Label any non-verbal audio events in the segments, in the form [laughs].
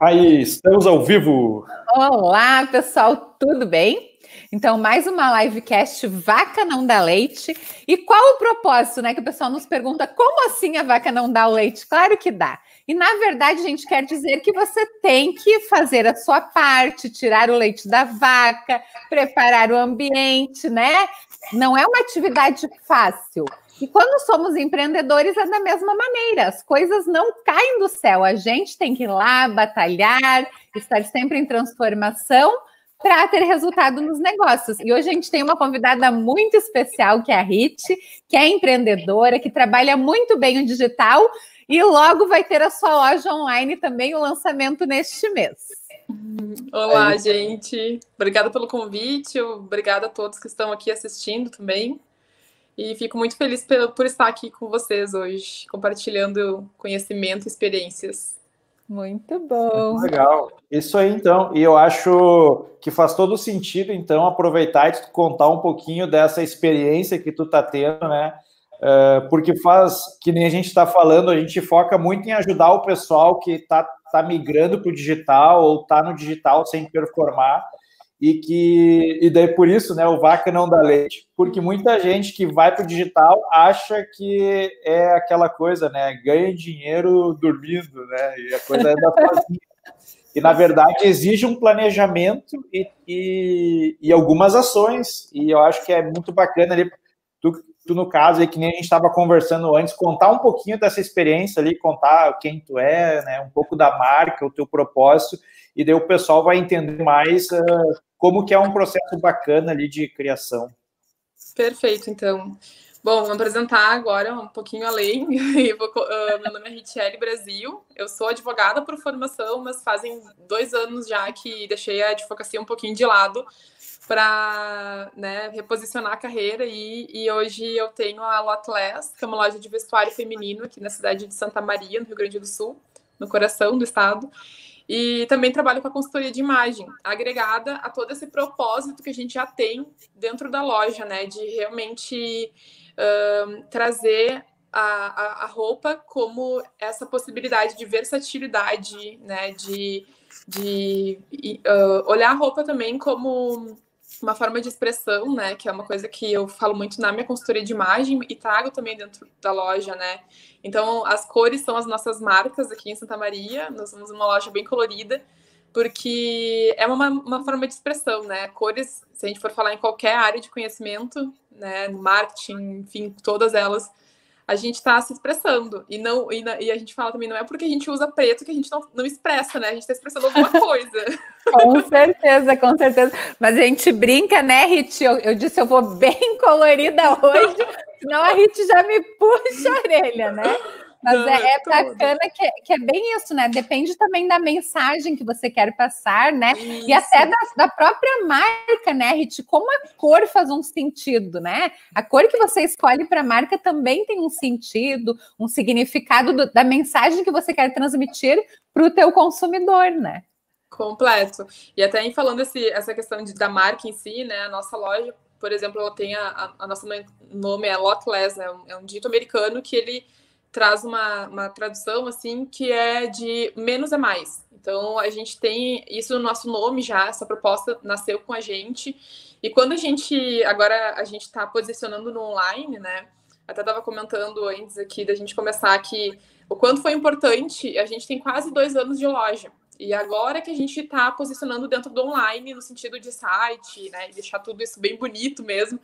Aí, estamos ao vivo. Olá, pessoal, tudo bem? Então, mais uma livecast Vaca Não Dá Leite. E qual o propósito, né? Que o pessoal nos pergunta, como assim a vaca não dá o leite? Claro que dá. E, na verdade, a gente quer dizer que você tem que fazer a sua parte, tirar o leite da vaca, preparar o ambiente, né? Não é uma atividade fácil. E quando somos empreendedores é da mesma maneira, as coisas não caem do céu, a gente tem que ir lá batalhar, estar sempre em transformação para ter resultado nos negócios. E hoje a gente tem uma convidada muito especial, que é a Rit, que é empreendedora, que trabalha muito bem o digital e logo vai ter a sua loja online também, o lançamento neste mês. Olá, gente. Obrigada pelo convite, obrigada a todos que estão aqui assistindo também. E fico muito feliz por, estar aqui com vocês hoje, compartilhando conhecimento e experiências. Muito bom. Muito legal. Isso aí, então. E eu acho que faz todo sentido, então, aproveitar e contar um pouquinho dessa experiência que tu tá tendo, né? Uh, porque faz, que nem a gente está falando, a gente foca muito em ajudar o pessoal que está tá migrando para o digital ou está no digital sem performar e que e daí por isso, né, o vaca não dá leite, porque muita gente que vai para o digital acha que é aquela coisa, né, ganha dinheiro dormindo, né, e a coisa anda [laughs] sozinha. E na verdade exige um planejamento e, e, e, algumas ações. E eu acho que é muito bacana ali, tu, tu no caso aí, que nem a gente estava conversando antes, contar um pouquinho dessa experiência ali, contar quem tu é, né, um pouco da marca, o teu propósito, e daí o pessoal vai entender mais uh, como que é um processo bacana ali de criação. Perfeito, então. Bom, vou apresentar agora um pouquinho além. [laughs] uh, meu nome é Richelle Brasil. Eu sou advogada por formação, mas fazem dois anos já que deixei a advocacia um pouquinho de lado para né, reposicionar a carreira e, e, hoje eu tenho a Lotless, que é uma loja de vestuário feminino aqui na cidade de Santa Maria, no Rio Grande do Sul, no coração do estado. E também trabalho com a consultoria de imagem, agregada a todo esse propósito que a gente já tem dentro da loja, né? De realmente uh, trazer a, a, a, roupa como essa possibilidade de versatilidade, né? De, de uh, olhar a roupa também como uma forma de expressão, né? Que é uma coisa que eu falo muito na minha consultoria de imagem e trago também dentro da loja, né? Então, as cores são as nossas marcas aqui em Santa Maria. Nós somos uma loja bem colorida, porque é uma, uma forma de expressão, né? Cores, se a gente for falar em qualquer área de conhecimento, né? Marketing, enfim, todas elas a gente está se expressando. E não e, e, a gente fala também, não é porque a gente usa preto que a gente não, não expressa, né? A gente está expressando alguma [laughs] coisa. com certeza, com certeza. Mas a gente brinca, né, Rit? Eu, eu disse, eu vou bem [laughs] colorida hoje, senão a Rit já me puxa a orelha, né? Mas Não, é, é bacana que, é, que é bem isso, né? Depende também da mensagem que você quer passar, né? Isso. E até da, da, própria marca, né, Rit? Como a cor faz um sentido, né? A cor que você escolhe para a marca também tem um sentido, um significado do, da mensagem que você quer transmitir para o teu consumidor, né? Completo. E até em falando esse, essa questão de, da marca em si, né? A nossa loja, por exemplo, ela tem a, a, a nossa nome é Lotless, né? É um dito americano que ele traz uma, uma tradução assim que é de menos é mais. Então a gente tem isso no nosso nome já, essa proposta nasceu com a gente. E quando a gente agora a gente está posicionando no online, né? Até estava comentando antes aqui da gente começar que o quanto foi importante, a gente tem quase dois anos de loja. E agora que a gente está posicionando dentro do online, no sentido de site, né? Deixar tudo isso bem bonito mesmo.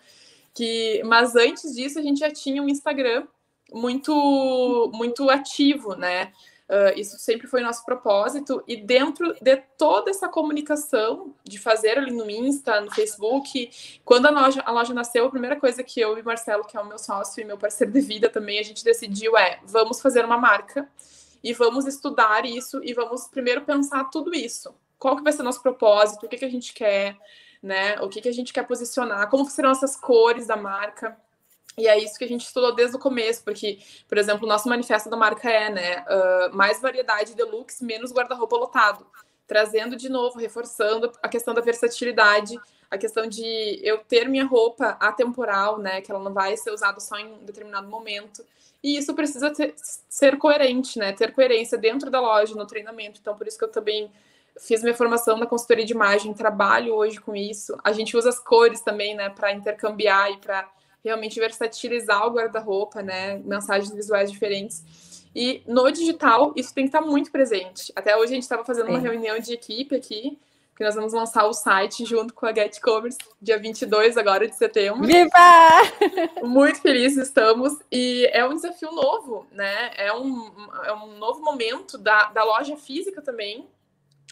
Que, mas antes disso, a gente já tinha um Instagram muito, muito ativo, né? Uh, isso sempre foi nosso propósito, e dentro de toda essa comunicação de fazer ali no Insta, no Facebook, quando a loja, a loja nasceu, a primeira coisa que eu e Marcelo, que é o meu sócio e meu parceiro de vida também, a gente decidiu é: vamos fazer uma marca e vamos estudar isso e vamos primeiro pensar tudo isso. Qual que vai ser nosso propósito, o que, que a gente quer, né? O que, que a gente quer posicionar, como serão essas cores da marca. E é isso que a gente estudou desde o começo, porque, por exemplo, o nosso manifesto da marca é, né, uh, mais variedade deluxe, menos guarda-roupa lotado, trazendo de novo, reforçando a questão da versatilidade, a questão de eu ter minha roupa atemporal, né? Que ela não vai ser usada só em um determinado momento. E isso precisa ter, ser coerente, né? Ter coerência dentro da loja, no treinamento. Então, por isso que eu também fiz minha formação na consultoria de imagem, trabalho hoje com isso. A gente usa as cores também, né, para intercambiar e para realmente versatilizar o guarda-roupa, né? Mensagens visuais diferentes. E no digital, isso tem que estar muito presente. Até hoje a gente estava fazendo uma reunião de equipe aqui, que nós vamos lançar o site junto com a Get Commerce, dia 22 agora de setembro. Viva! Muito felizes estamos. E é um desafio novo, né? É um, é um novo momento da, da loja física também,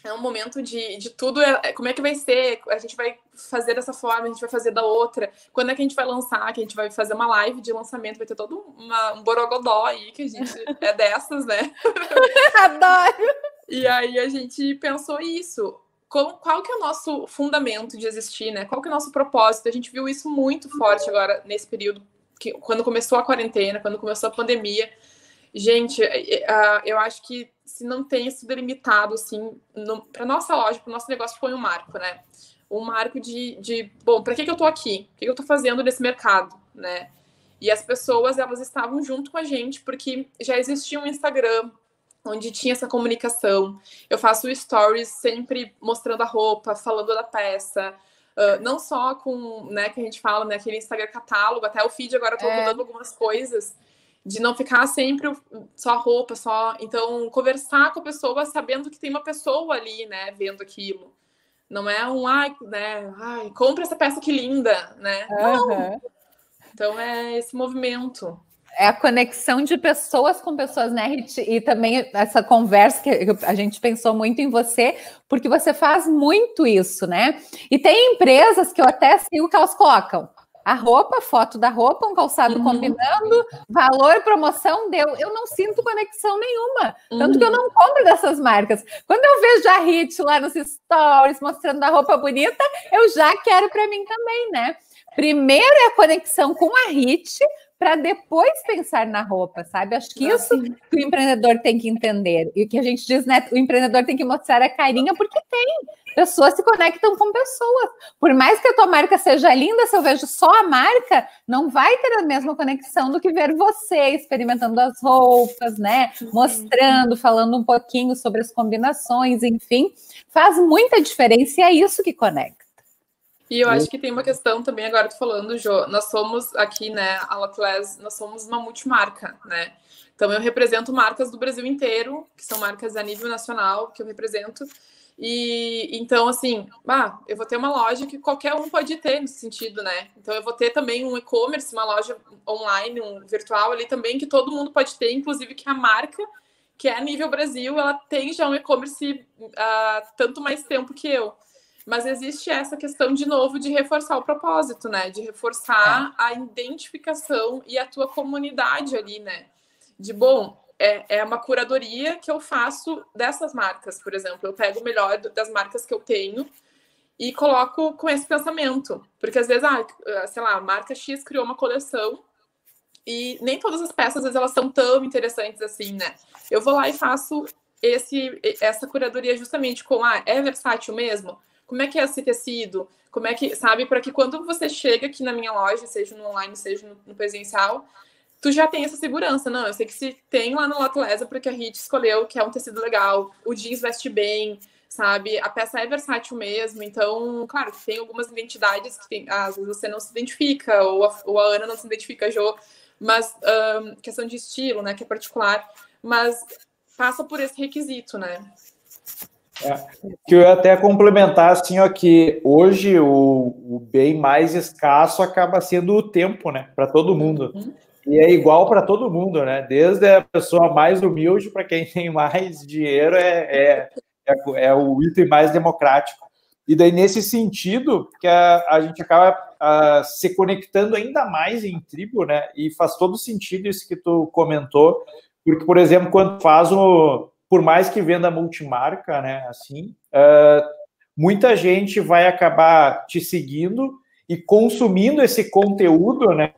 é um momento de, de tudo. É, é, como é que vai ser? A gente vai fazer dessa forma, a gente vai fazer da outra. Quando é que a gente vai lançar? Que a gente vai fazer uma live de lançamento, vai ter todo uma, um borogodó aí, que a gente é dessas, né? [laughs] Adoro! E aí a gente pensou isso. Qual, qual que é o nosso fundamento de existir, né? Qual que é o nosso propósito? A gente viu isso muito forte agora nesse período, que, quando começou a quarentena, quando começou a pandemia. Gente, uh, eu acho que se não tem isso delimitado, assim, para nossa loja, para o nosso negócio, foi um marco, né? Um marco de, de bom, para que, que eu estou aqui? O que, que eu estou fazendo nesse mercado, né? E as pessoas, elas estavam junto com a gente, porque já existia um Instagram onde tinha essa comunicação. Eu faço stories sempre mostrando a roupa, falando da peça, uh, não só com, né, que a gente fala, né, aquele Instagram catálogo, até o feed agora eu tô é. mudando algumas coisas, de não ficar sempre só roupa, só. Então, conversar com a pessoa sabendo que tem uma pessoa ali, né, vendo aquilo. Não é um, ai, né, ai, compra essa peça que linda, né? Uhum. Então, é esse movimento. É a conexão de pessoas com pessoas, né, Rit? E também essa conversa que a gente pensou muito em você, porque você faz muito isso, né? E tem empresas que eu até sigo que elas colocam a roupa, foto da roupa, um calçado uhum. combinando, valor, promoção, deu. Eu não sinto conexão nenhuma. Tanto uhum. que eu uhum. não compro dessas marcas. Quando eu vejo a Hit lá nos stories mostrando a roupa bonita, eu já quero para mim também, né? Primeiro é a conexão com a Hit, para depois pensar na roupa, sabe? Acho que isso que o empreendedor tem que entender. E o que a gente diz, né? O empreendedor tem que mostrar a carinha, porque tem. Pessoas se conectam com pessoas. Por mais que a tua marca seja linda, se eu vejo só a marca, não vai ter a mesma conexão do que ver você experimentando as roupas, né? Mostrando, falando um pouquinho sobre as combinações, enfim. Faz muita diferença e é isso que conecta. E eu acho que tem uma questão também, agora tô falando, Jo, nós somos aqui, né, a Laclés, nós somos uma multimarca, né? Então eu represento marcas do Brasil inteiro, que são marcas a nível nacional, que eu represento. E então, assim, ah, eu vou ter uma loja que qualquer um pode ter nesse sentido, né? Então eu vou ter também um e-commerce, uma loja online, um virtual ali também, que todo mundo pode ter, inclusive que a marca, que é a nível Brasil, ela tem já um e-commerce há tanto mais tempo que eu. Mas existe essa questão, de novo, de reforçar o propósito, né? De reforçar é. a identificação e a tua comunidade ali, né? De, bom, é, é uma curadoria que eu faço dessas marcas, por exemplo. Eu pego o melhor das marcas que eu tenho e coloco com esse pensamento. Porque às vezes, ah, sei lá, a marca X criou uma coleção e nem todas as peças, às vezes, elas são tão interessantes assim, né? Eu vou lá e faço esse, essa curadoria justamente com, ah, é versátil mesmo? Como é que é esse tecido, como é que, sabe, para que quando você chega aqui na minha loja, seja no online, seja no, no presencial, tu já tem essa segurança, não, eu sei que se tem lá no Latlesa porque a Hit escolheu que é um tecido legal, o jeans veste bem, sabe, a peça é versátil mesmo, então, claro, tem algumas identidades que tem, às vezes você não se identifica, ou a, ou a Ana não se identifica, a Jo, mas um, questão de estilo, né, que é particular, mas passa por esse requisito, né? É, que eu ia até complementar assim, ó, que hoje o, o bem mais escasso acaba sendo o tempo, né, para todo mundo. Uhum. E é igual para todo mundo, né? Desde a pessoa mais humilde para quem [laughs] tem mais dinheiro é, é, é, é, o item mais democrático. E daí, nesse sentido, que a, a gente acaba a, se conectando ainda mais em tribo, né? E faz todo sentido isso que tu comentou, porque, por exemplo, quando faz o, por mais que venda multimarca, né, assim, uh, muita gente vai acabar te seguindo e consumindo esse conteúdo, né?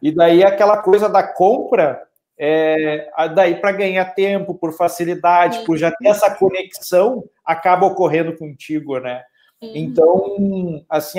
E daí aquela coisa da compra, é, daí para ganhar tempo, por facilidade, por já ter essa conexão, acaba ocorrendo contigo, né? Uhum. Então, assim,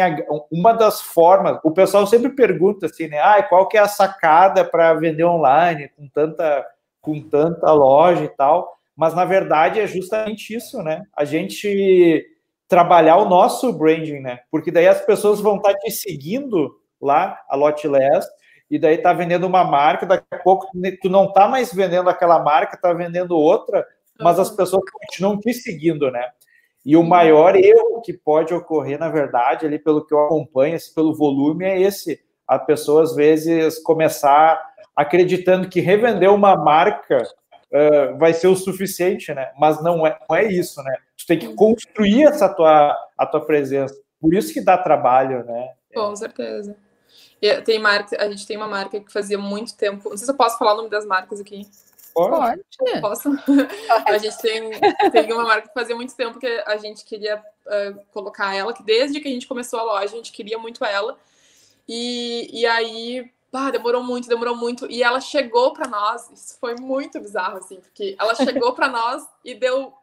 uma das formas, o pessoal sempre pergunta assim, né? Ah, qual que é a sacada para vender online com tanta, com tanta loja e tal? Mas na verdade é justamente isso, né? A gente trabalhar o nosso branding, né? Porque daí as pessoas vão estar te seguindo lá, a Lotless, e daí tá vendendo uma marca, daqui a pouco tu não tá mais vendendo aquela marca, tá vendendo outra, mas as uhum. pessoas continuam te seguindo, né? E o maior erro que pode ocorrer, na verdade, ali pelo que eu acompanho, pelo volume, é esse. A pessoa, às vezes, começar acreditando que revender uma marca uh, vai ser o suficiente, né? Mas não é, não é isso, né? Tu tem que construir essa tua, a tua presença. Por isso que dá trabalho, né? Com certeza. E tem marca, a gente tem uma marca que fazia muito tempo. Não sei se eu posso falar o nome das marcas aqui. Pode. Posso? a gente tem, tem uma marca que fazia muito tempo que a gente queria uh, colocar ela, que desde que a gente começou a loja, a gente queria muito ela. E, e aí, bah, demorou muito, demorou muito. E ela chegou para nós, isso foi muito bizarro, assim, porque ela chegou para nós e deu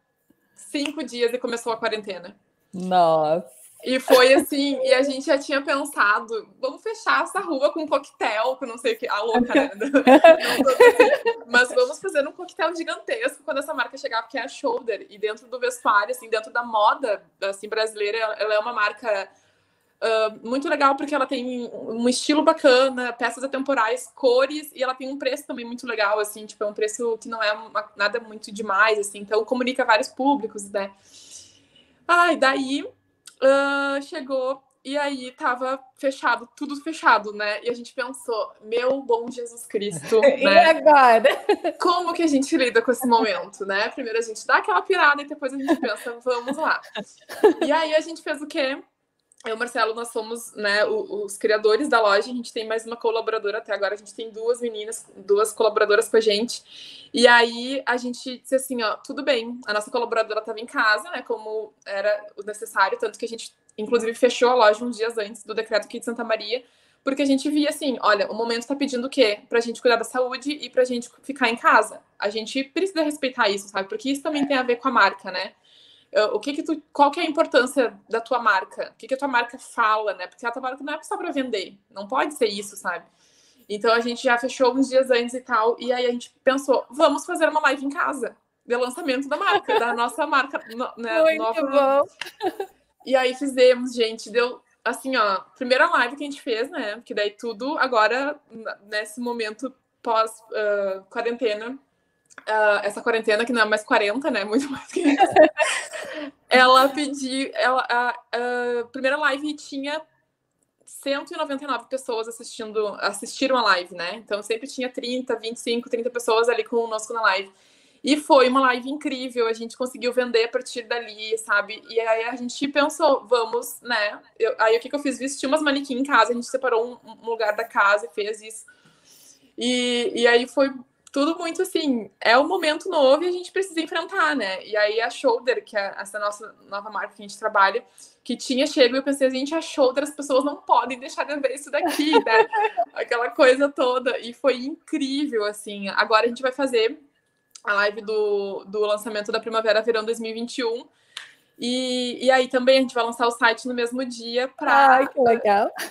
cinco dias e começou a quarentena. Nossa. E foi assim, e a gente já tinha pensado, vamos fechar essa rua com um coquetel, com não sei o que, a louca, né? [laughs] assim, mas vamos fazer um coquetel gigantesco quando essa marca chegar, porque é a Shoulder. E dentro do vestuário, assim, dentro da moda assim, brasileira, ela é uma marca uh, muito legal, porque ela tem um estilo bacana, peças atemporais, cores, e ela tem um preço também muito legal, assim, tipo, é um preço que não é uma, nada muito demais, assim, então comunica vários públicos, né? Ah, e daí uh, chegou e aí tava fechado, tudo fechado, né? E a gente pensou, meu bom Jesus Cristo, [laughs] né? E agora? Como que a gente lida com esse momento, né? Primeiro a gente dá aquela pirada e depois a gente pensa, vamos lá. E aí a gente fez o quê? Eu e o Marcelo, nós somos né, os, criadores da loja. A gente tem mais uma colaboradora até agora. A gente tem duas meninas, duas colaboradoras com a gente. E aí a gente disse assim: ó, tudo bem, a nossa colaboradora estava em casa, né? Como era o necessário, tanto que a gente, inclusive, fechou a loja uns dias antes do decreto aqui de Santa Maria, porque a gente via assim: olha, o momento está pedindo o quê? Para a gente cuidar da saúde e para a gente ficar em casa. A gente precisa respeitar isso, sabe? Porque isso também tem a ver com a marca, né? O que que tu, qual que é a importância da tua marca? O que que a tua marca fala, né? Porque a tua marca não é só para vender, não pode ser isso, sabe? Então a gente já fechou uns dias antes e tal, e aí a gente pensou, vamos fazer uma live em casa de lançamento da marca, da nossa marca, né? [laughs] Muito nova... bom. E aí fizemos, gente, deu assim, ó, primeira live que a gente fez, né? Porque daí tudo agora nesse momento pós uh, quarentena uh, essa quarentena, que não é mais 40, né? Muito mais que isso. [laughs] ela pediu. Ela, a, a, primeira live tinha 199 pessoas assistindo, assistiram a live, né? Então sempre tinha 30, 25, 30 pessoas ali conosco na live. E foi uma live incrível, a gente conseguiu vender a partir dali, sabe? E aí a gente pensou, vamos, né? Eu, aí o que, que eu fiz? Vesti umas manequins em casa, a gente separou um, um lugar da casa e fez isso. E, e aí foi tudo muito assim, é um momento novo e a gente precisa enfrentar, né? E aí a Shoulder, que é essa nossa nova marca que a gente trabalha, que tinha chego e eu pensei, a gente, a Shoulder, as pessoas não podem deixar de ver isso daqui, né? [laughs] Aquela coisa toda. E foi incrível, assim. Agora a gente vai fazer a live do, do lançamento da Primavera Verão 2021 e, e aí também a gente vai lançar o site no mesmo dia para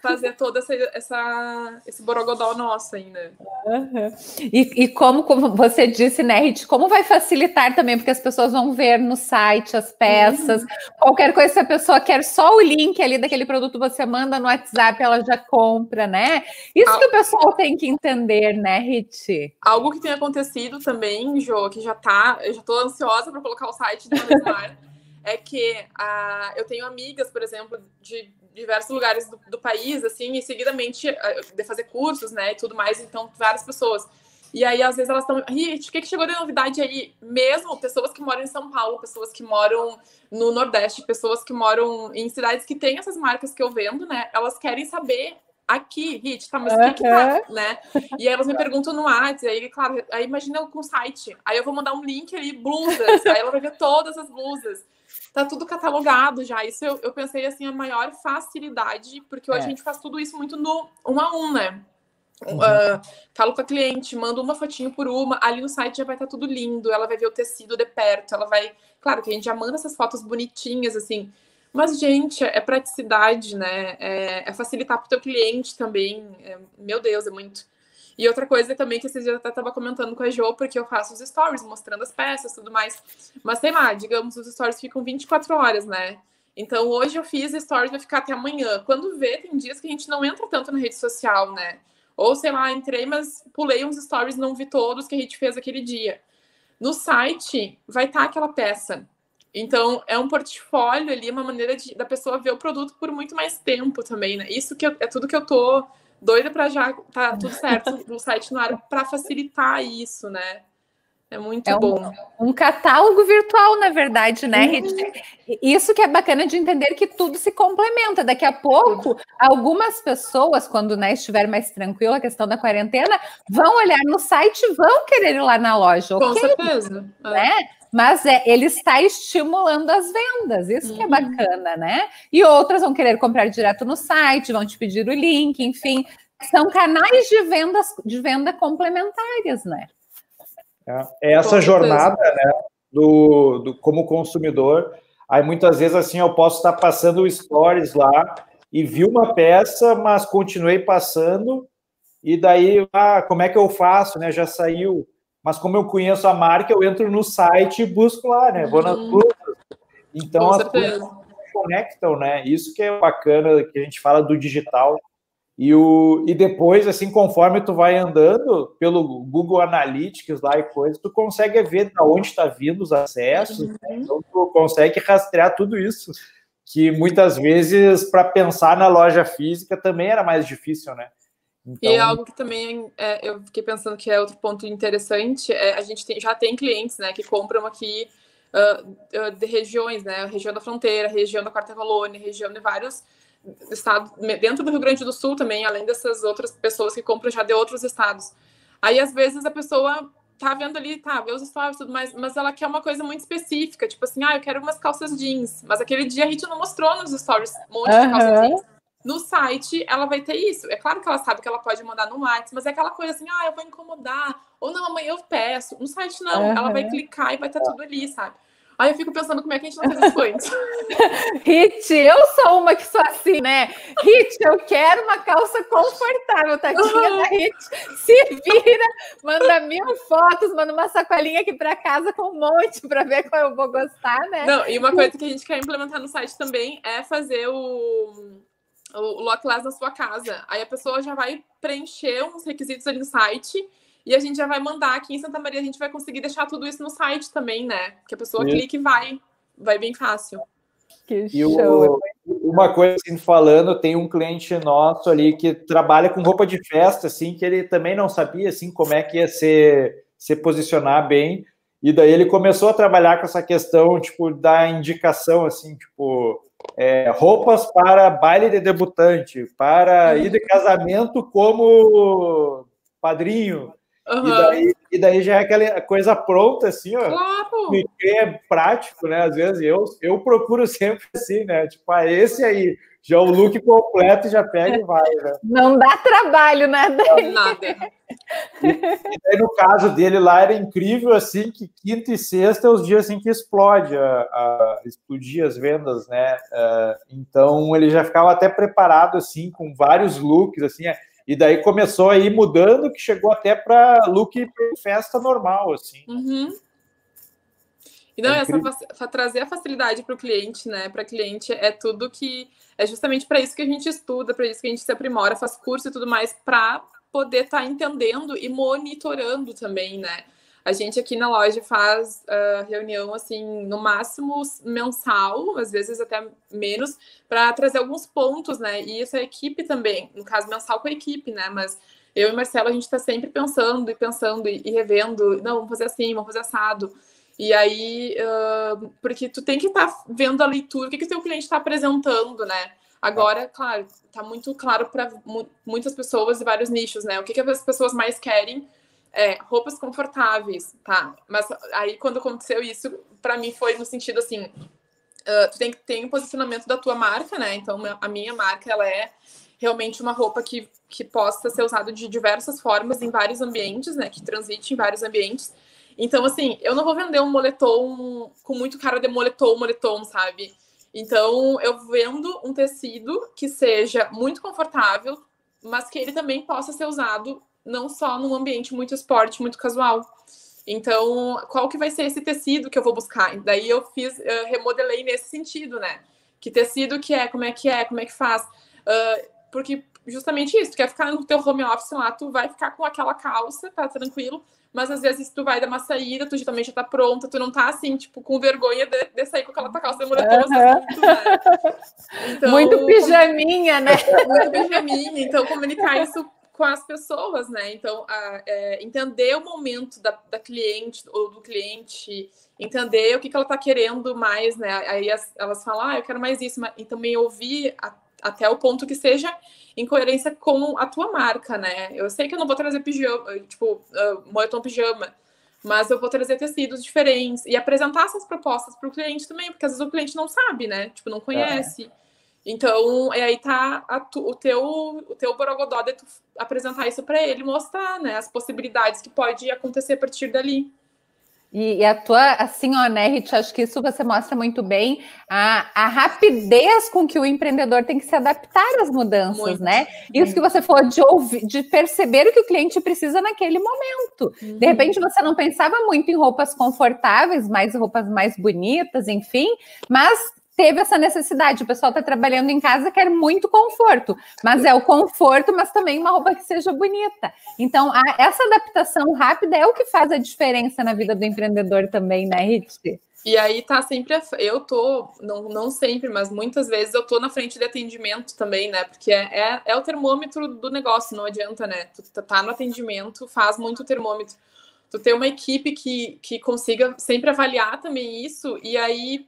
fazer todo essa, essa, esse borogodó nosso ainda. Uhum. E, e como, como você disse, né, Rit, como vai facilitar também, porque as pessoas vão ver no site as peças, uhum. qualquer coisa, se a pessoa quer só o link ali daquele produto, você manda no WhatsApp, ela já compra, né? Isso Al... que o pessoal tem que entender, né, Rit? Algo que tem acontecido também, Jo, que já tá, eu já tô ansiosa para colocar o site uma é que ah, eu tenho amigas, por exemplo, de diversos lugares do, do país, assim, e seguidamente ah, de fazer cursos, né, e tudo mais, então várias pessoas. E aí, às vezes, elas estão. Rit, o que, que chegou de novidade aí? Mesmo pessoas que moram em São Paulo, pessoas que moram no Nordeste, pessoas que moram em cidades que têm essas marcas que eu vendo, né? Elas querem saber aqui, Hit, tá, mas o que que tá, né? E aí elas me perguntam no WhatsApp, aí, claro, aí imagina com o site, aí eu vou mandar um link ali, blusas, aí ela vai ver todas as blusas tá tudo catalogado já. Isso eu, eu pensei assim, a maior facilidade, porque hoje é. a gente faz tudo isso muito no um a um, né? Uhum. Uh, falo com a cliente, mando uma fotinho por uma, ali no site já vai estar tá tudo lindo, ela vai ver o tecido de perto, ela vai. Claro que a gente já manda essas fotos bonitinhas, assim, Mas, gente, é praticidade, né? É, é facilitar para o teu cliente também. É, meu Deus, é muito. E outra coisa também que dias eu até estava comentando com a Jo, porque eu faço os stories mostrando as peças e tudo mais. Mas sei lá, digamos, os stories ficam 24 horas, né? Então hoje eu fiz stories, vai ficar até amanhã. Quando vê, tem dias que a gente não entra tanto na rede social, né? Ou sei lá, entrei, mas pulei uns stories, não vi todos que a gente fez aquele dia. No site vai estar tá aquela peça. Então, é um portfólio ali, uma maneira de, da pessoa ver o produto por muito mais tempo também, né? Isso que eu, é tudo que eu tô doida para já tá [laughs] tudo certo no site no ar para facilitar isso, né? É muito é um, bom. Um catálogo virtual, na verdade, né, uhum. Isso que é bacana de entender que tudo se complementa. Daqui a pouco, algumas pessoas, quando né, estiver mais tranquilo a questão da quarentena, vão olhar no site e vão querer ir lá na loja. Com okay? certeza. É. Mas é, ele está estimulando as vendas, isso uhum. que é uhum. bacana, né? E outras vão querer comprar direto no site, vão te pedir o link, enfim. São canais de vendas de venda complementares, né? É, é essa jornada, né, do, do, como consumidor. Aí muitas vezes assim eu posso estar passando stories lá e vi uma peça, mas continuei passando e daí ah, como é que eu faço, né? Já saiu, mas como eu conheço a marca, eu entro no site e busco lá, né? Vou nas uhum. Então as coisas conectam, né? Isso que é bacana que a gente fala do digital e, o, e depois, assim, conforme tu vai andando pelo Google Analytics lá e coisas, tu consegue ver de onde está vindo os acessos, né? uhum. né? então tu consegue rastrear tudo isso, que muitas vezes, para pensar na loja física, também era mais difícil, né? Então... E é algo que também é, eu fiquei pensando que é outro ponto interessante, é, a gente tem, já tem clientes, né, que compram aqui uh, de regiões, né, região da fronteira, região da Quarta Colônia, região de vários estado, dentro do Rio Grande do Sul também, além dessas outras pessoas que compram já de outros estados. Aí, às vezes, a pessoa tá vendo ali, tá, vê os stories e tudo mais, mas ela quer uma coisa muito específica, tipo assim, ah, eu quero umas calças jeans, mas aquele dia a gente não mostrou nos stories um monte uhum. de calças jeans. No site, ela vai ter isso. É claro que ela sabe que ela pode mandar no WhatsApp, mas é aquela coisa assim, ah, eu vou incomodar, ou não, amanhã eu peço. No site, não, uhum. ela vai clicar e vai estar tá tudo ali, sabe? Aí eu fico pensando como é que a gente não fez isso antes. Hit, eu sou uma que sou assim, né? Hit, eu quero uma calça confortável, tadinha uhum. da Hit. Se vira, manda mil fotos, manda uma sacolinha aqui para casa com um monte para ver qual eu vou gostar, né? Não, e uma coisa que a gente quer implementar no site também é fazer o o Lockless na sua casa. Aí a pessoa já vai preencher uns requisitos ali no site e a gente já vai mandar aqui em Santa Maria, a gente vai conseguir deixar tudo isso no site também, né? Que a pessoa clique e vai. Vai bem fácil. Que show. O, uma coisa assim, falando, tem um cliente nosso ali que trabalha com roupa de festa, assim, que ele também não sabia, assim, como é que ia ser, se posicionar bem. E daí ele começou a trabalhar com essa questão, tipo, da indicação, assim, tipo, é, roupas para baile de debutante, para ir de casamento como padrinho. Uhum. E, daí, e, daí, já é aquela coisa pronta, assim, ó. Claro. Que é prático, né? Às vezes eu, eu procuro [laughs] sempre assim, né? Tipo, ah, esse aí, já o look completo já pega e vai, né? Não dá trabalho, né? Não, nada. E, e daí, no caso dele lá, era incrível, assim, que quinta e sexta é os dias assim que explode, a, a explodir as vendas, né? Uh, então, ele já ficava até preparado, assim, com vários looks, assim, é, e daí começou a ir mudando, que chegou até para look festa normal, assim. Uhum. E não, é essa trazer a facilidade para o cliente, né? Para cliente é tudo que é justamente para isso que a gente estuda, para isso que a gente se aprimora, faz curso e tudo mais, para poder estar tá entendendo e monitorando também, né? A gente aqui na loja faz uh, reunião, assim, no máximo mensal, às vezes até menos, para trazer alguns pontos, né? E isso é equipe também, no caso mensal com a equipe, né? Mas eu e Marcelo, a gente está sempre pensando e pensando e, e, revendo, não, vamos fazer assim, vamos fazer assado. E aí, uh, porque tu tem que estar tá vendo a leitura, o que, que o teu cliente está apresentando, né? Agora, claro, está muito claro para muitas pessoas e vários nichos, né? O que, que as pessoas mais querem é, roupas confortáveis, tá? Mas aí quando aconteceu isso, para mim foi no sentido assim, uh, tu tem que ter um posicionamento da tua marca, né? Então a minha marca ela é realmente uma roupa que, que possa ser usada de diversas formas em vários ambientes, né? Que transite em vários ambientes. Então, assim, eu não vou vender um moletom com muito cara de moletom, moletom, sabe? Então, eu vendo um tecido que seja muito confortável, mas que ele também possa ser usado não só num ambiente muito esporte, muito casual. Então, qual que vai ser esse tecido que eu vou buscar? Daí eu fiz, uh, remodelei nesse sentido, né? Que tecido que é, como é que é, como é que faz. Uh, porque justamente isso, tu quer ficar no teu home office lá, tu vai ficar com aquela calça, tá tranquilo, mas às vezes tu vai dar uma saída, tu também já tá pronta, tu não tá assim, tipo, com vergonha de, de sair com aquela calça moletom, uhum. né? então, muito pijaminha, né? [laughs] Muito pijaminha, então comunicar isso com as pessoas, né? Então, a, é, entender o momento da, da, cliente ou do cliente, entender o que, que ela está querendo mais, né? Aí as, elas falam, ah, eu quero mais isso, mas, e também ouvir a, até o ponto que seja em coerência com a tua marca, né? Eu sei que eu não vou trazer pijama, tipo, uh, moletom pijama, mas eu vou trazer tecidos diferentes e apresentar essas propostas para o cliente também, porque às vezes o cliente não sabe, né? Tipo, não conhece. É. Então, e aí tá tu, o teu o teu borogodó de tu apresentar isso para ele, mostrar, né, as possibilidades que pode acontecer a partir dali. E, e, a tua, assim, ó, né, Rich, acho que isso você mostra muito bem a, a rapidez com que o empreendedor tem que se adaptar às mudanças, muito, né? Isso que você falou de ouvir, de perceber o que o cliente precisa naquele momento. Uhum. De repente você não pensava muito em roupas confortáveis, mais roupas mais bonitas, enfim, mas teve essa necessidade. O pessoal está trabalhando em casa, quer muito conforto, mas é o conforto, mas também uma roupa que seja bonita. Então, a, essa adaptação rápida é o que faz a diferença na vida do empreendedor também, né, Rit? E aí tá sempre, eu tô, não, não sempre, mas muitas vezes eu tô na frente de atendimento também, né? Porque é, é, é o termômetro do negócio, não adianta, né? Tu tá, tá no atendimento, faz muito termômetro. Tu ter uma equipe que, que consiga sempre avaliar também isso, e aí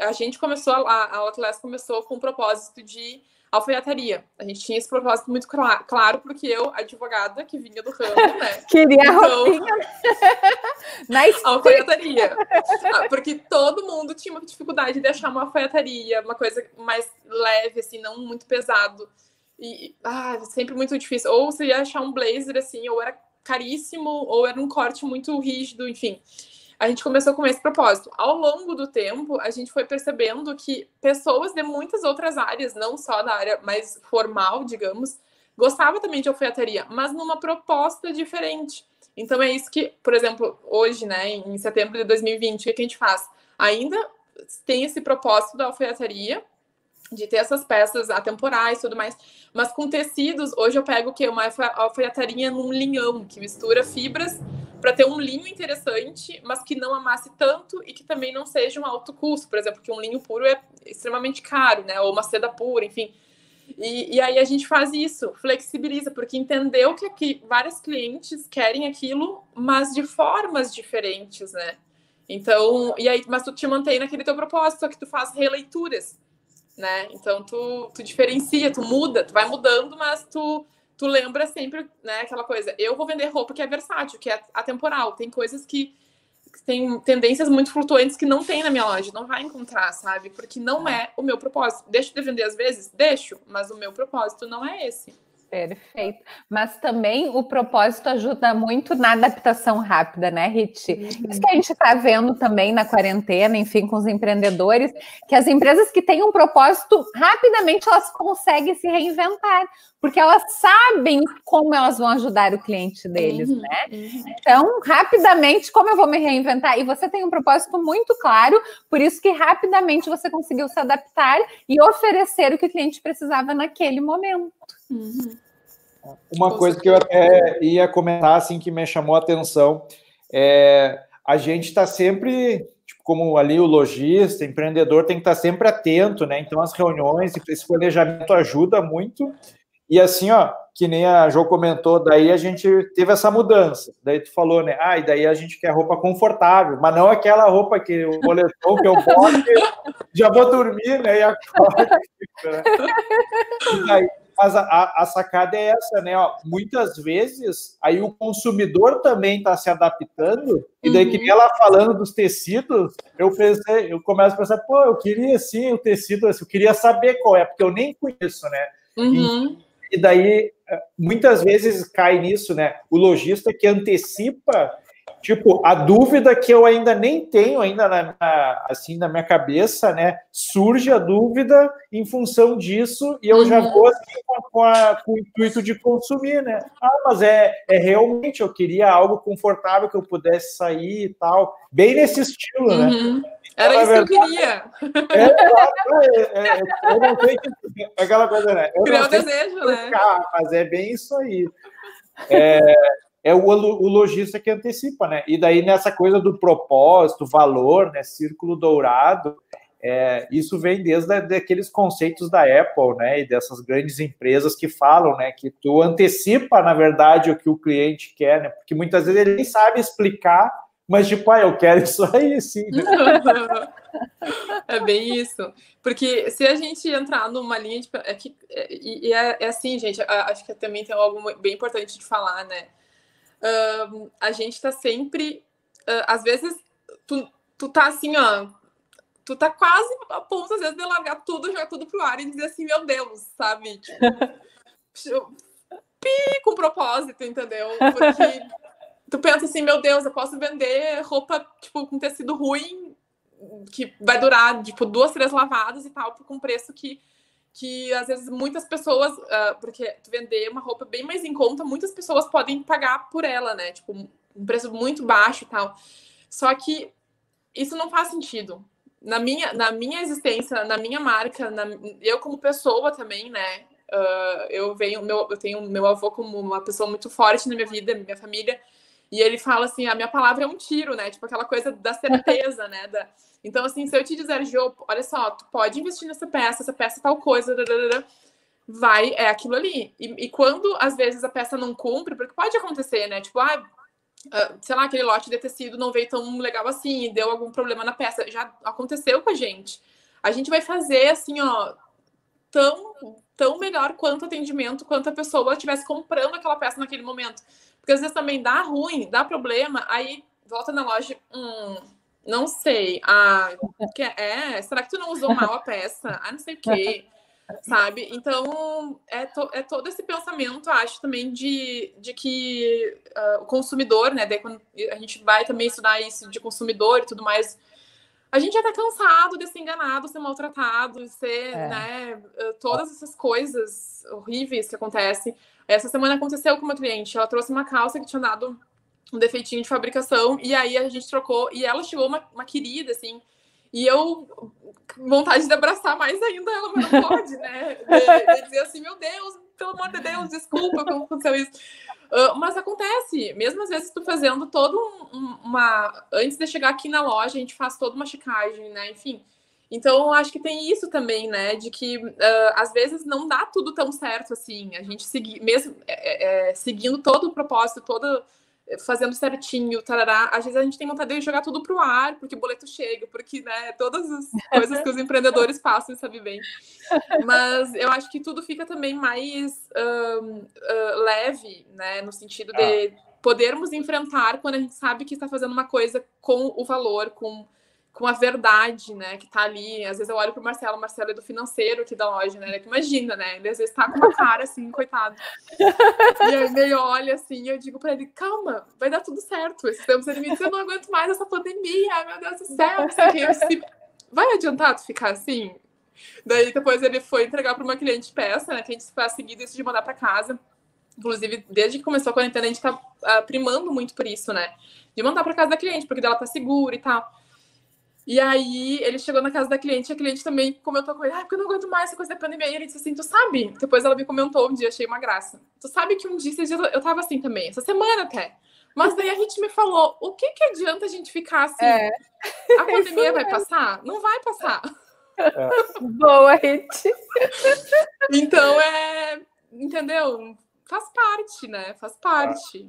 a gente começou, a, a Outlast começou com o propósito de alfaiataria. A gente tinha esse propósito muito clara, claro, porque eu, advogada que vinha do ramo, [laughs] né? Queria então. [laughs] Na alfaiataria. Ah, porque todo mundo tinha uma dificuldade de achar uma alfaiataria, uma coisa mais leve, assim, não muito pesado. E, ah, sempre muito difícil. Ou você ia achar um blazer, assim, ou era caríssimo, ou era um corte muito rígido, enfim a gente começou com esse propósito. Ao longo do tempo, a gente foi percebendo que pessoas de muitas outras áreas, não só da área mais formal, digamos, gostavam também de alfaiataria, mas numa proposta diferente. Então é isso que, por exemplo, hoje, né, em setembro de 2020, o que a gente faz? Ainda tem esse propósito da alfaiataria, de ter essas peças atemporais e tudo mais. Mas com tecidos, hoje eu pego o quê? Uma alfaiataria num linhão, que mistura fibras para ter um linho interessante, mas que não amasse tanto e que também não seja um alto custo. Por exemplo, que um linho puro é extremamente caro, né? Ou uma seda pura, enfim. E, e aí a gente faz isso, flexibiliza, porque entendeu que aqui vários clientes querem aquilo, mas de formas diferentes, né? Então, e aí, mas tu te mantém naquele teu propósito, só que tu faz releituras né? Então tu, tu diferencia, tu muda, tu vai mudando, mas tu, tu lembra sempre, né, aquela coisa, eu vou vender roupa que é versátil, que é atemporal, tem coisas que tem tendências muito flutuantes que não tem na minha loja, não vai encontrar, sabe? Porque não é o meu propósito. Deixo de vender às vezes? Deixo, mas o meu propósito não é esse. Perfeito. Mas também o propósito ajuda muito na adaptação rápida, né, Rit? Uhum. Isso que a gente está vendo também na quarentena, enfim, com os empreendedores, que as empresas que têm um propósito, rapidamente elas conseguem se reinventar, porque elas sabem como elas vão ajudar o cliente deles, uhum. né? Uhum. Então, rapidamente, como eu vou me reinventar? E você tem um propósito muito claro, por isso que rapidamente você conseguiu se adaptar e oferecer o que o cliente precisava naquele momento. Uhum. Uma coisa que eu até ia comentar, assim, que me chamou a atenção, é a gente está sempre, tipo, como ali o lojista, empreendedor, tem que estar tá sempre atento, né? Então, as reuniões, esse planejamento ajuda muito. E assim, ó, que nem a Jo comentou, daí a gente teve essa mudança. Daí tu falou, né? Ah, e daí a gente quer roupa confortável, mas não aquela roupa que o moletom que eu boto, [laughs] já vou dormir, né? E acordo. [laughs] Né? E daí mas a, a, sacada é essa, né? Ó, muitas vezes aí o consumidor também está se adaptando, e daí uhum. que ela falando dos tecidos, eu pensei, eu começo a pensar, pô, eu queria sim o tecido, eu queria saber qual é, porque eu nem conheço, né? Uhum. E, e daí muitas vezes cai nisso, né? O lojista que antecipa Tipo, a dúvida que eu ainda nem tenho ainda na, na, assim na minha cabeça, né? Surge a dúvida em função disso e eu uhum. já vou assim, com, a, com, o intuito de consumir, né? Ah, mas é, é realmente eu queria algo confortável que eu pudesse sair e tal, bem nesse estilo, né? uhum. né? Era isso verdade, que eu queria. É, é, é, eu não sei que, aquela coisa, né? Eu Criou o desejo, né? Mas é bem isso aí. É, é o, o lojista que antecipa, né? E daí nessa coisa do propósito, valor, né? Círculo dourado, é, isso vem desde aqueles conceitos da Apple, né? E dessas grandes empresas que falam, né? Que tu antecipa, na verdade, o que o cliente quer, né? Porque muitas vezes ele nem sabe explicar, mas tipo, ah, eu quero isso aí, sim. [laughs] É bem isso. Porque se a gente entrar numa linha de. É que, é, e é, é assim, gente, acho que também tem algo bem importante de falar, né? uh, a gente tá sempre. Uh, às vezes, tu, tu tá assim, ó. Tu tá quase a ponto, às vezes, de largar tudo, jogar tudo pro ar e dizer assim, meu Deus, sabe? Tipo, [laughs] pi, com propósito, entendeu? Porque tu pensa assim, meu Deus, eu posso vender roupa, tipo, com tecido ruim, que vai durar, tipo, duas, três lavadas e tal, com preço que que às vezes muitas pessoas, uh, porque tu vender uma roupa bem mais em conta, muitas pessoas podem pagar por ela, né? Tipo, um preço muito baixo e tal. Só que isso não faz sentido. Na minha, na minha existência, na minha marca, na, eu como pessoa também, né? Uh, eu venho, meu, eu tenho meu avô como uma pessoa muito forte na minha vida, minha família, e ele fala assim: a minha palavra é um tiro, né? Tipo aquela coisa da certeza, né? Da, então, assim, se eu te dizer, Jô, olha só, tu pode investir nessa peça, essa peça é tal coisa, vai, é aquilo ali. E, e, quando, às vezes, a peça não cumpre, porque pode acontecer, né? Tipo, ah, sei lá, aquele lote de tecido não veio tão legal assim, deu algum problema na peça. Já aconteceu com a gente. A gente vai fazer, assim, ó, tão, tão melhor quanto atendimento, quanto a pessoa estivesse comprando aquela peça naquele momento. Porque às vezes também dá ruim, dá problema, aí volta na loja, hum, não sei. Ah, que é, será que tu não usou mal a peça? Ah, não sei o quê. [laughs] Sabe? Então, é, to, é todo esse pensamento, acho, também de, de que uh, o consumidor, né? Daí quando a gente vai também estudar isso de consumidor e tudo mais, a gente já tá cansado de ser enganado, ser maltratado, ser, é. né? Todas essas coisas horríveis que acontecem. Essa semana aconteceu com uma cliente, ela trouxe uma calça que tinha dado um defeitinho de fabricação, e aí a gente trocou, e ela chegou uma, uma querida, assim, e eu, vontade de abraçar mais ainda ela, mas não pode, né? De, de dizer assim, meu Deus, pelo amor de Deus, desculpa como aconteceu isso. Uh, mas acontece, mesmo às vezes tu fazendo todo um, uma. Antes de chegar aqui na loja, a gente faz toda uma checagem, né? Enfim. Então, eu acho que tem isso também, né? De que uh, às vezes não dá tudo tão certo assim. A gente seguir, mesmo é, é, seguindo todo o propósito, todo fazendo certinho, tarará. Às vezes a gente tem vontade de jogar tudo pro ar, porque o boleto chega, porque, né, todas as [laughs] coisas que os empreendedores passam, sabe bem. Mas eu acho que tudo fica também mais um, uh, leve, né, no sentido de ah. podermos enfrentar quando a gente sabe que está fazendo uma coisa com o valor, com com a verdade, né, que tá ali. Às vezes eu olho pro Marcelo, o Marcelo é do financeiro aqui da loja, né? Que imagina, né? Ele às vezes tá com uma cara assim, coitado. E aí ele olha assim, e eu digo para ele, calma, vai dar tudo certo. Esses tempos ele me diz, eu não aguento mais essa pandemia, meu Deus do céu. Se... Vai adiantar tu ficar assim? Daí depois ele foi entregar para uma cliente peça, né? Que a gente faz seguido isso de mandar para casa. Inclusive, desde que começou a quarentena, a gente tá uh, primando muito por isso, né? De mandar para casa da cliente, porque dela tá segura e tal. E aí ele chegou na casa da cliente, e a cliente também comentou com ele, ah, porque eu não aguento mais essa coisa da pandemia. E ele disse assim, tu sabe? Depois ela me comentou um dia, achei uma graça. Tu sabe que um dia, dias eu tava assim também, essa semana até. Mas daí a gente me falou, o que que adianta a gente ficar assim? É. A [laughs] pandemia vai passar? Não vai passar. É. [laughs] Boa, Rite. [laughs] Então é, entendeu? Faz parte, né? Faz parte.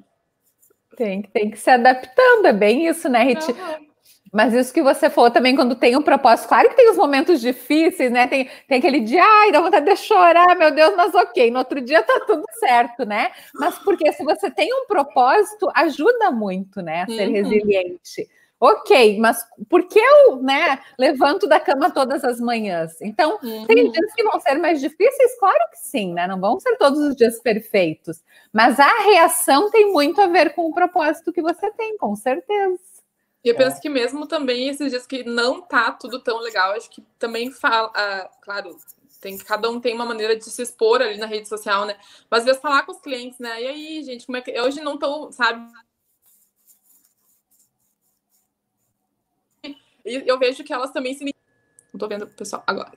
Tem, tem que se adaptando, é bem isso, né, Rite? Uhum. Mas isso que você falou também, quando tem um propósito, claro que tem os momentos difíceis, né? Tem, tem aquele dia, ai, dá vontade de chorar, meu Deus, mas ok, no outro dia tá tudo certo, né? Mas porque se você tem um propósito, ajuda muito, né, a ser uhum. resiliente. Ok, mas por que eu né, levanto da cama todas as manhãs? Então, uhum. tem dias que vão ser mais difíceis? Claro que sim, né? Não vão ser todos os dias perfeitos. Mas a reação tem muito a ver com o propósito que você tem, com certeza. E eu penso é. que mesmo também esses dias que não tá tudo tão legal, acho que também fala, ah, claro, tem cada um tem uma maneira de se expor ali na rede social, né? Mas às vezes falar com os clientes, né? E aí, gente, como é que hoje não estão, sabe? E eu vejo que elas também se. Não tô vendo o pessoal agora.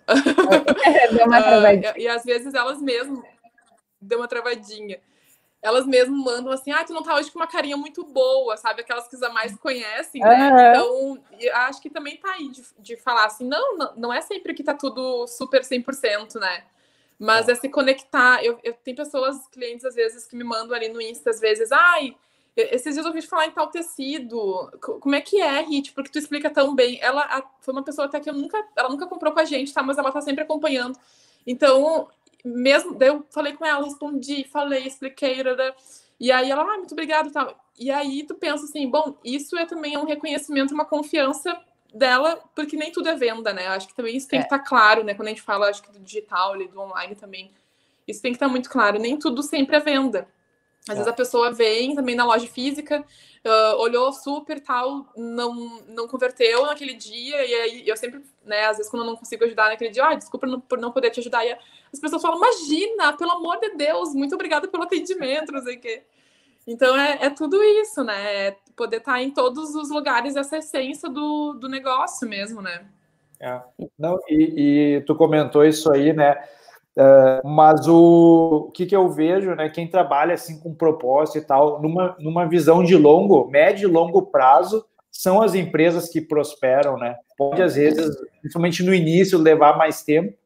Deu uma [laughs] travadinha. Uh, e, e às vezes elas mesmas. Deu uma travadinha. Elas mesmas mandam assim, ah, tu não tá hoje com uma carinha muito boa, sabe? Aquelas que mais conhecem, né? Uhum. Então, acho que também tá aí de, de falar assim, não, não, não é sempre que tá tudo super 100%, né? Mas é, é se conectar. Eu, eu tenho pessoas, clientes, às vezes, que me mandam ali no Insta, às vezes, ai, esses dias eu ouvi falar em tal tecido. Como é que é, Rit? Porque tu explica tão bem. Ela a, foi uma pessoa até que eu nunca, ela nunca comprou com a gente, tá? Mas ela tá sempre acompanhando. Então, mesmo, daí eu falei com ela, respondi, falei, expliquei, e aí ela, ah, muito obrigada, tal. E aí tu pensa assim, bom, isso é também um reconhecimento, uma confiança dela, porque nem tudo é venda, né? Acho que também isso tem é. que estar tá claro, né? Quando a gente fala, acho que do digital, do online também, isso tem que estar tá muito claro. Nem tudo sempre é venda. Às é. vezes a pessoa vem também na loja física, uh, olhou super tal, não, não converteu naquele dia, e aí eu sempre, né, às vezes quando eu não consigo ajudar naquele dia, ah, desculpa não, por não poder te ajudar, e as pessoas falam, imagina, pelo amor de Deus, muito obrigada pelo atendimento, não sei o quê. Então é, é tudo isso, né? É poder estar tá em todos os lugares, essa essência do, do negócio mesmo, né? É. Não, e, e tu comentou isso aí, né? Uh, mas o, o, que, que eu vejo, né? Quem trabalha assim com propósito e tal, numa, numa visão de longo, médio e longo prazo, são as empresas que prosperam, né? Pode, às vezes, principalmente no início, levar mais tempo,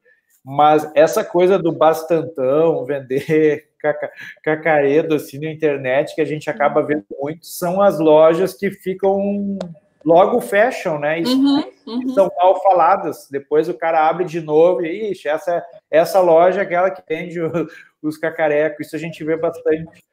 mas essa coisa do bastantão, vender [laughs] caca, cacaredo assim na internet, que a gente acaba vendo muito, são as lojas que ficam logo fecham, né? E uhum, uhum. são mal faladas. Depois o cara abre de novo e, ixi, essa, essa loja é aquela que vende os, os cacarecos. Isso a gente vê bastante.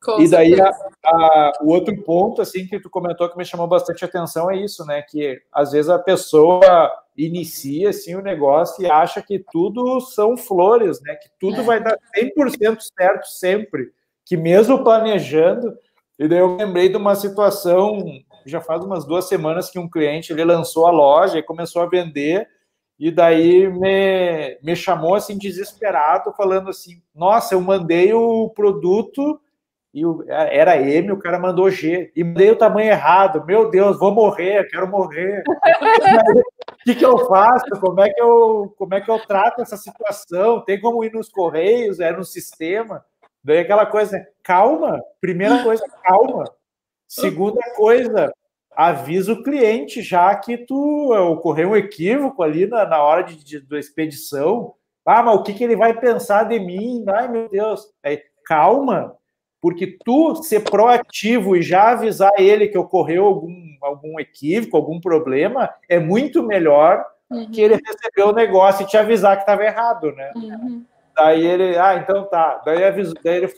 Com e daí a, a, o outro ponto assim que tu comentou que me chamou bastante atenção é isso, né? Que às vezes a pessoa inicia assim o negócio e acha que tudo são flores, né? Que tudo é. vai dar 100% certo sempre, que mesmo planejando. E daí eu lembrei de uma situação já faz umas duas semanas que um cliente ele lançou a loja e começou a vender e daí me, me chamou assim desesperado falando assim nossa eu mandei o produto e o, era M o cara mandou G e mandei o tamanho errado. Meu Deus vou morrer quero morrer. [laughs] O que, que eu faço? Como é que eu como é que eu trato essa situação? Tem como ir nos correios? É no sistema? Daí aquela coisa calma primeira coisa calma Segunda coisa, avisa o cliente já que tu ocorreu um equívoco ali na, na hora de, de, da expedição. Ah, mas o que, que ele vai pensar de mim? Ai, meu Deus. É, calma, porque tu ser proativo e já avisar ele que ocorreu algum, algum equívoco, algum problema, é muito melhor uhum. que ele receber o negócio e te avisar que estava errado, né? Uhum. Daí ele, ah, então tá. Daí, aviso, daí ele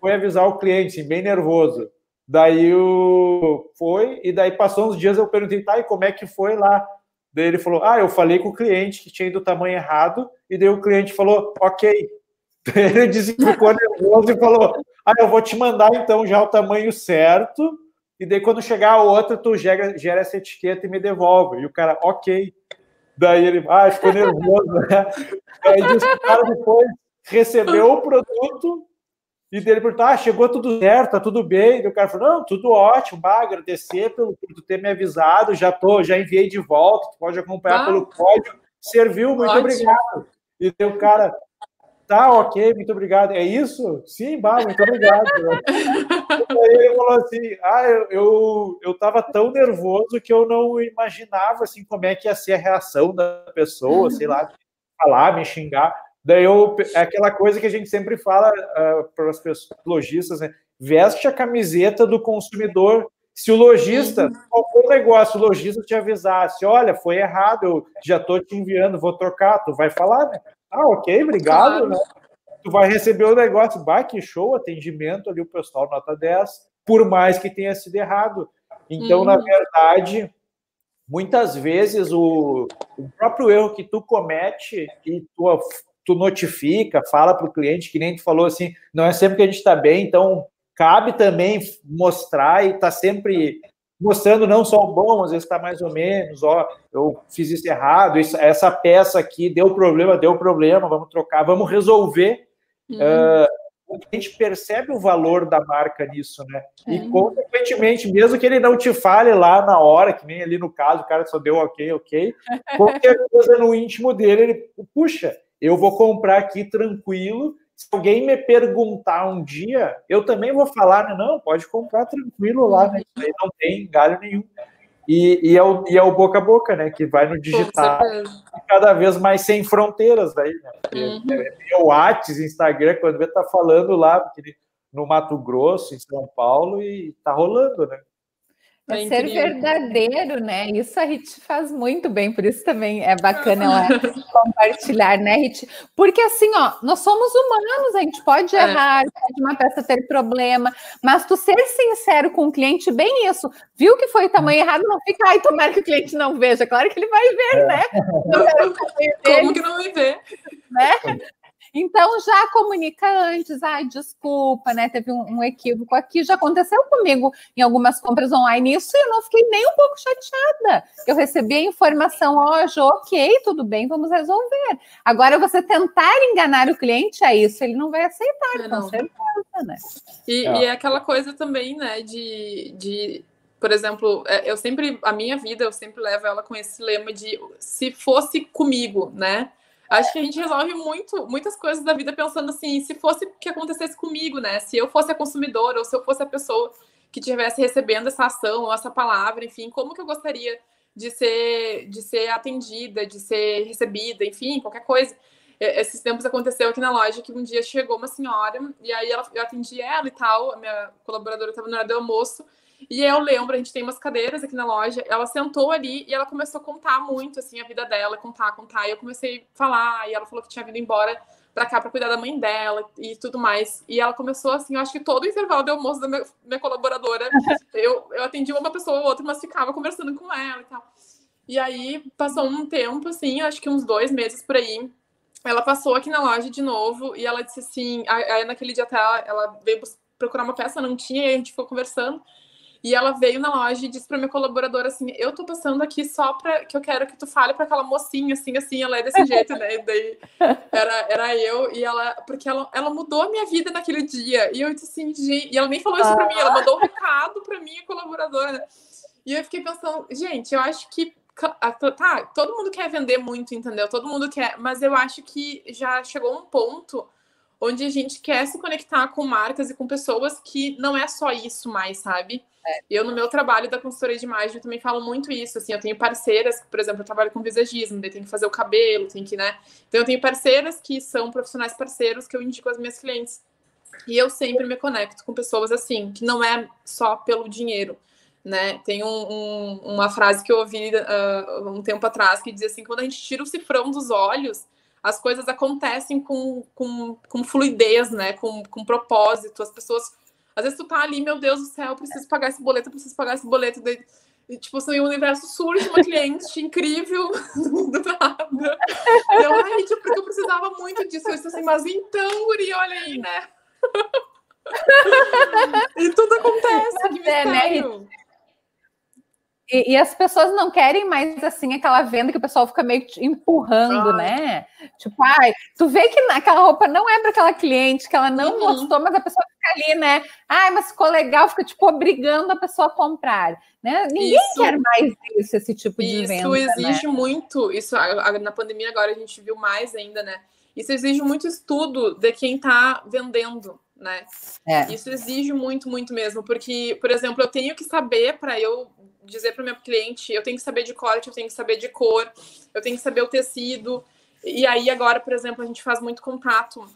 foi avisar o cliente, assim, bem nervoso. Daí o... foi, e daí passou uns dias eu perguntei, tá, e como é que foi lá? Daí ele falou, ah, eu falei com o cliente que tinha ido o tamanho errado, e daí o cliente falou, ok. [laughs] Ele disse que ficou nervoso e falou, ah, eu vou te mandar então já o tamanho certo, e daí quando chegar a outra, tu gera, gera essa etiqueta e me devolve. E o cara, ok. Daí ele, ah, ficou nervoso, né? Daí disse o cara depois recebeu o produto, e dele perguntou: ah, chegou tudo certo, tá tudo bem. E o cara falou: não, tudo ótimo, bah, agradecer pelo, por ter me avisado, já tô, já enviei de volta, tu pode acompanhar ah, pelo código. Serviu, muito ótimo. obrigado. E daí o cara, tá, ok, muito obrigado. É isso? Sim, bah, muito obrigado. [laughs] aí ele falou assim: ah, eu, eu, eu tava tão nervoso que eu não imaginava assim como é que ia ser a reação da pessoa, sei lá, falar, me xingar. Daí eu, é aquela coisa que a gente sempre fala uh, para as pessoas, lojistas, né? Veste a camiseta do consumidor. Se o lojista, uhum. qualquer negócio, o lojista te avisasse, olha, foi errado, eu já estou te enviando, vou trocar, tu vai falar, né? Ah, ok, obrigado, claro. né? Tu vai receber o negócio, bah, que show, atendimento ali, o pessoal nota 10, por mais que tenha sido errado. Então, uhum. na verdade, muitas vezes o, o próprio erro que tu comete e tu, tu notifica, fala para o cliente, que nem tu falou assim, não é sempre que a gente está bem, então cabe também mostrar e tá sempre mostrando não só o bom, às vezes está mais ou menos, ó, eu fiz isso errado, isso, essa peça aqui deu problema, deu problema, vamos trocar, vamos resolver. Uhum. Uh, a gente percebe o valor da marca nisso, né? É. E, consequentemente, mesmo que ele não te fale lá na hora, que nem ali no caso, o cara só deu ok, ok, [laughs] qualquer coisa no íntimo dele, ele, puxa, eu vou comprar aqui tranquilo. Se alguém me perguntar um dia, eu também vou falar, né? Não, pode comprar tranquilo lá, né? Não tem galho nenhum. E, e, é o, e é o boca a boca, né? Que vai no digital cada vez mais sem fronteiras daí, né? Uhum. É, o WhatsApp, Instagram, quando vê tá falando lá no Mato Grosso, em São Paulo, e tá rolando, né? É, ser verdadeiro, né? Isso a Rit faz muito bem, por isso também é bacana ela [laughs] compartilhar, né, Rit? Porque assim, ó, nós somos humanos, a gente pode é. errar, pode uma peça ter problema, mas tu ser sincero com o cliente, bem isso, viu que foi o tamanho errado, não fica, ai, tomara que o cliente não veja, claro que ele vai ver, é. né? Como que não vai ver? Né? Então já comunica antes, ai, desculpa, né? Teve um, um, equívoco aqui, já aconteceu comigo em algumas compras online, isso eu não fiquei nem um pouco chateada. Eu recebi a informação, ó, oh, ok, tudo bem, vamos resolver. Agora, você tentar enganar o cliente, é isso, ele não vai aceitar, é, com não. certeza, né? E é. e é aquela coisa também, né, de, de por exemplo, é, eu sempre, a minha vida, eu sempre levo ela com esse lema de se fosse comigo, né? Acho que a gente resolve muito, muitas coisas da vida pensando assim, se fosse que acontecesse comigo, né? Se eu fosse a consumidora ou se eu fosse a pessoa que estivesse recebendo essa ação ou essa palavra, enfim, como que eu gostaria de ser, de ser atendida, de ser recebida, enfim, qualquer coisa. Esses tempos aconteceu aqui na loja que um dia chegou uma senhora e aí ela, eu atendi ela e tal, a minha colaboradora estava no hora do almoço e eu lembro, a gente tem umas cadeiras aqui na loja, ela sentou ali e ela começou a contar muito, assim, a vida dela, contar, contar. E eu comecei a falar, e ela falou que tinha vindo embora pra cá pra cuidar da mãe dela e tudo mais. E ela começou, assim, eu acho que todo o intervalo de almoço da minha, minha colaboradora, [laughs] eu, eu atendi uma pessoa ou outra, mas ficava conversando com ela e tal. E aí, passou um tempo, assim, acho que uns dois meses por aí, ela passou aqui na loja de novo e ela disse assim, aí naquele dia até ela, ela veio procurar uma peça, não tinha, e a gente ficou conversando. E ela veio na loja e disse para minha colaboradora assim: Eu tô passando aqui só para que eu quero que tu fale para aquela mocinha, assim, assim, ela é desse [laughs] jeito, né? E daí era, era eu, e ela, porque ela, ela mudou a minha vida naquele dia. E eu disse assim, gente, e ela nem falou isso para mim, ela mandou um recado para minha colaboradora. E eu fiquei pensando, gente, eu acho que tá, todo mundo quer vender muito, entendeu? Todo mundo quer, mas eu acho que já chegou um ponto onde a gente quer se conectar com marcas e com pessoas que não é só isso mais, sabe? É. Eu, no meu trabalho da consultoria de imagem, também falo muito isso, assim, eu tenho parceiras, por exemplo, eu trabalho com visagismo, daí tem que fazer o cabelo, tem que, né? Então, eu tenho parceiras que são profissionais parceiros que eu indico às minhas clientes. E eu sempre me conecto com pessoas assim, que não é só pelo dinheiro, né? Tem um, um, uma frase que eu ouvi uh, um tempo atrás que dizia assim: quando a gente tira o cifrão dos olhos, as coisas acontecem com, com, com fluidez, né? Com, com propósito. As pessoas. Às vezes tu tá ali, meu Deus do céu, preciso pagar esse boleto, preciso pagar esse boleto. Daí, e, tipo assim, o universo surge uma cliente incrível [laughs] do nada. Eu, ai, tipo, porque eu precisava muito disso. Eu disse assim, mas então, Uri, olha aí, né? [laughs] e tudo acontece, que é, mistério. Né? E, e, as pessoas não querem mais assim aquela venda que o pessoal fica meio empurrando, ah. né? Tipo, ai, tu vê que aquela roupa não é para aquela cliente, que ela não uhum. gostou, mas a pessoa fica ali, né? Ai, mas ficou legal, fica tipo obrigando a pessoa a comprar, né? Ninguém isso, quer mais isso, esse tipo de isso venda. Isso exige né? muito, isso na pandemia agora a gente viu mais ainda, né? Isso exige muito estudo de quem está vendendo, né? É. Isso exige muito, muito mesmo, porque, por exemplo, eu tenho que saber para eu dizer para o meu cliente, eu tenho que saber de corte, eu tenho que saber de cor, eu tenho que saber o tecido. E aí agora, por exemplo, a gente faz muito contato,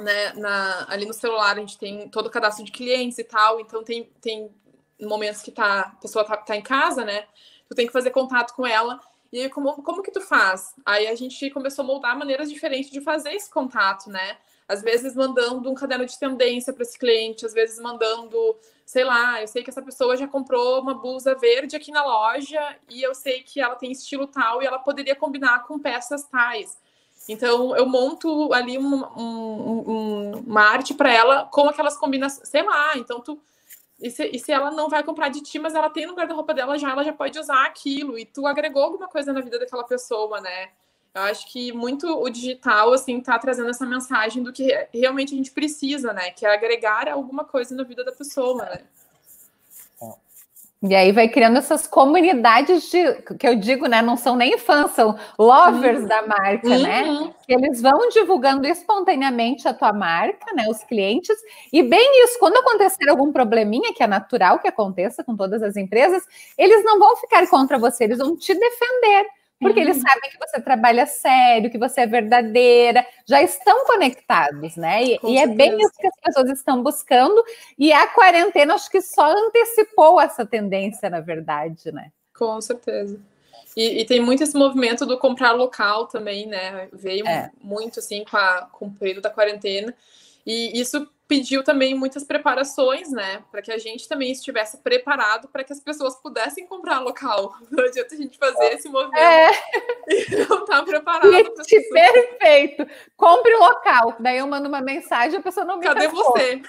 né, na, ali no celular, a gente tem todo o cadastro de clientes e tal, então tem, tem momentos que tá, a pessoa tá, tá em casa, né, tu tem que fazer contato com ela, e aí como, como que tu faz? Aí a gente começou a moldar maneiras diferentes de fazer esse contato, né, às vezes mandando um caderno de tendência para esse cliente, às vezes mandando, sei lá, eu sei que essa pessoa já comprou uma blusa verde aqui na loja e eu sei que ela tem estilo tal e ela poderia combinar com peças tais. Então, eu monto ali um, um, um, uma arte para ela com aquelas combinações, sei lá. Então, tu. E se, e se, ela não vai comprar de ti, mas ela tem no guarda-roupa dela já, ela já pode usar aquilo. E tu agregou alguma coisa na vida daquela pessoa, né? Eu acho que muito o digital, assim, tá trazendo essa mensagem do que realmente a gente precisa, né? Que é agregar alguma coisa na vida da pessoa, né? E aí vai criando essas comunidades de, que eu digo, né? Não são nem fãs, são lovers uhum. da marca, né? uhum. né? Eles vão divulgando espontaneamente a tua marca, né? Os clientes. E bem isso, quando acontecer algum probleminha, que é natural que aconteça com todas as empresas, eles não vão ficar contra você, eles vão te defender porque eles sabem que você trabalha sério, que você é verdadeira, já estão conectados, né? E, e é bem isso que as pessoas estão buscando, e a quarentena acho que só antecipou essa tendência, na verdade, né? Com certeza. E, e tem muito esse movimento do comprar local também, né? Veio é. muito assim com, a, com o período da quarentena. E isso pediu também muitas preparações, né? Para que a gente também estivesse preparado para que as pessoas pudessem comprar local. [laughs] Não adianta a gente fazer esse movimento é. e [laughs] não estar tá preparado. Perfeito. Compre local. Daí eu mando uma mensagem, a pessoa não me Cadê você?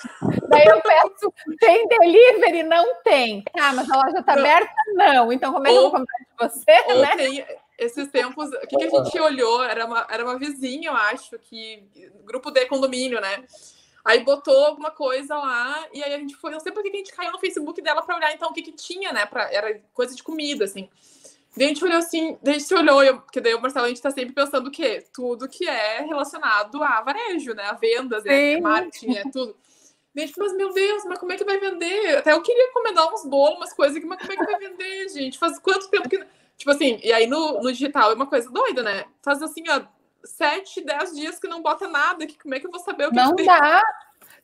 Daí eu peço, tem delivery? Não tem. Ah, mas a loja está aberta? Não. Então como é que eu vou comprar de você? Né? tem esses tempos, o que, que, a gente olhou? Era uma, era uma vizinha, eu acho, que grupo de condomínio, né? Aí botou alguma coisa lá, e aí a gente foi. Não sei por que a gente caiu no Facebook dela para olhar então o que, que tinha, né? Pra, era coisa de comida, assim. Daí a gente olhou assim, daí a gente se olhou, eu, porque daí o Marcelo a gente tá sempre pensando o quê? Tudo que é relacionado a varejo, né? A vendas, né? marketing, é tudo. Daí a gente, mas meu Deus, mas como é que vai vender? Até eu queria encomendar uns bolos, umas coisas aqui, mas como é que vai vender, gente? Faz quanto tempo que. Tipo assim, e aí no, no digital é uma coisa doida, né? Faz assim, ó, sete, dez dias que não bota nada, que como é que eu vou saber o que Não que dá.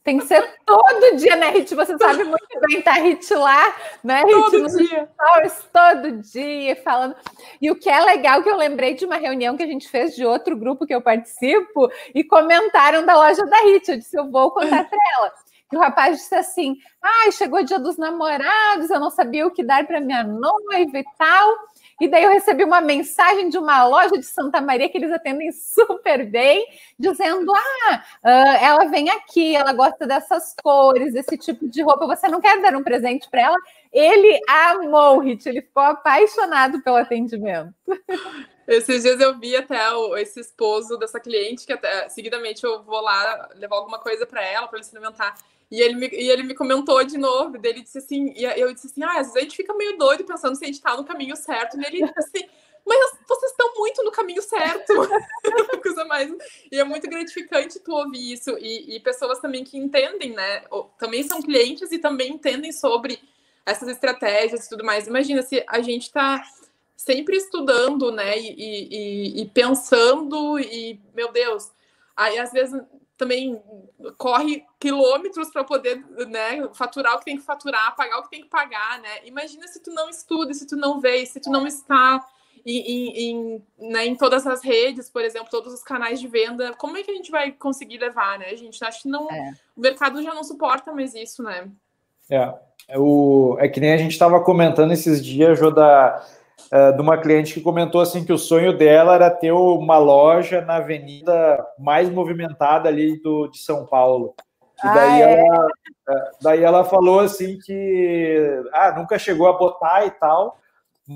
Tem que ser [laughs] todo dia, né, Rit? Você sabe muito [laughs] bem, tá Rit lá, né, Rit? Todo dia. Stories, todo dia, falando. E o que é legal, que eu lembrei de uma reunião que a gente fez de outro grupo que eu participo, e comentaram da loja da Rit. Eu disse, eu vou contar para ela. E o rapaz disse assim: ai, chegou o dia dos namorados, eu não sabia o que dar para minha noiva e tal. E daí eu recebi uma mensagem de uma loja de Santa Maria que eles atendem super bem, dizendo: ah, uh, ela vem aqui, ela gosta dessas cores, desse tipo de roupa. Você não quer dar um presente para ela? Ele amou o Hit, ele ficou apaixonado pelo atendimento. Esses dias eu vi até o, esse esposo dessa cliente, que até seguidamente eu vou lá levar alguma coisa para ela, para ele experimentar. E ele, me, e ele me comentou de novo, dele disse assim, e eu disse assim, ah, às vezes a gente fica meio doido pensando se a gente tá no caminho certo, e ele disse assim, mas vocês estão muito no caminho certo. [laughs] Coisa mais. E é muito gratificante tu ouvir isso. E, e, pessoas também que entendem, né? Também são clientes e também entendem sobre essas estratégias e tudo mais. Imagina se a gente está sempre estudando, né? E, e, e, pensando, e, meu Deus, aí às vezes também corre quilômetros para poder né, faturar o que tem que faturar, pagar o que tem que pagar, né? Imagina se tu não estuda, se tu não vê, se tu não está em, em, né, em todas as redes, por exemplo, todos os canais de venda, como é que a gente vai conseguir levar, né? A gente acha que não, é. o mercado já não suporta mais isso, né? É, é o, é que nem a gente estava comentando esses dias, Jô, da uh, de uma cliente que comentou assim que o sonho dela era ter uma loja na avenida mais movimentada ali do, de São Paulo. E daí, ah, ela, é? daí ela falou assim que ah, nunca chegou a botar e tal,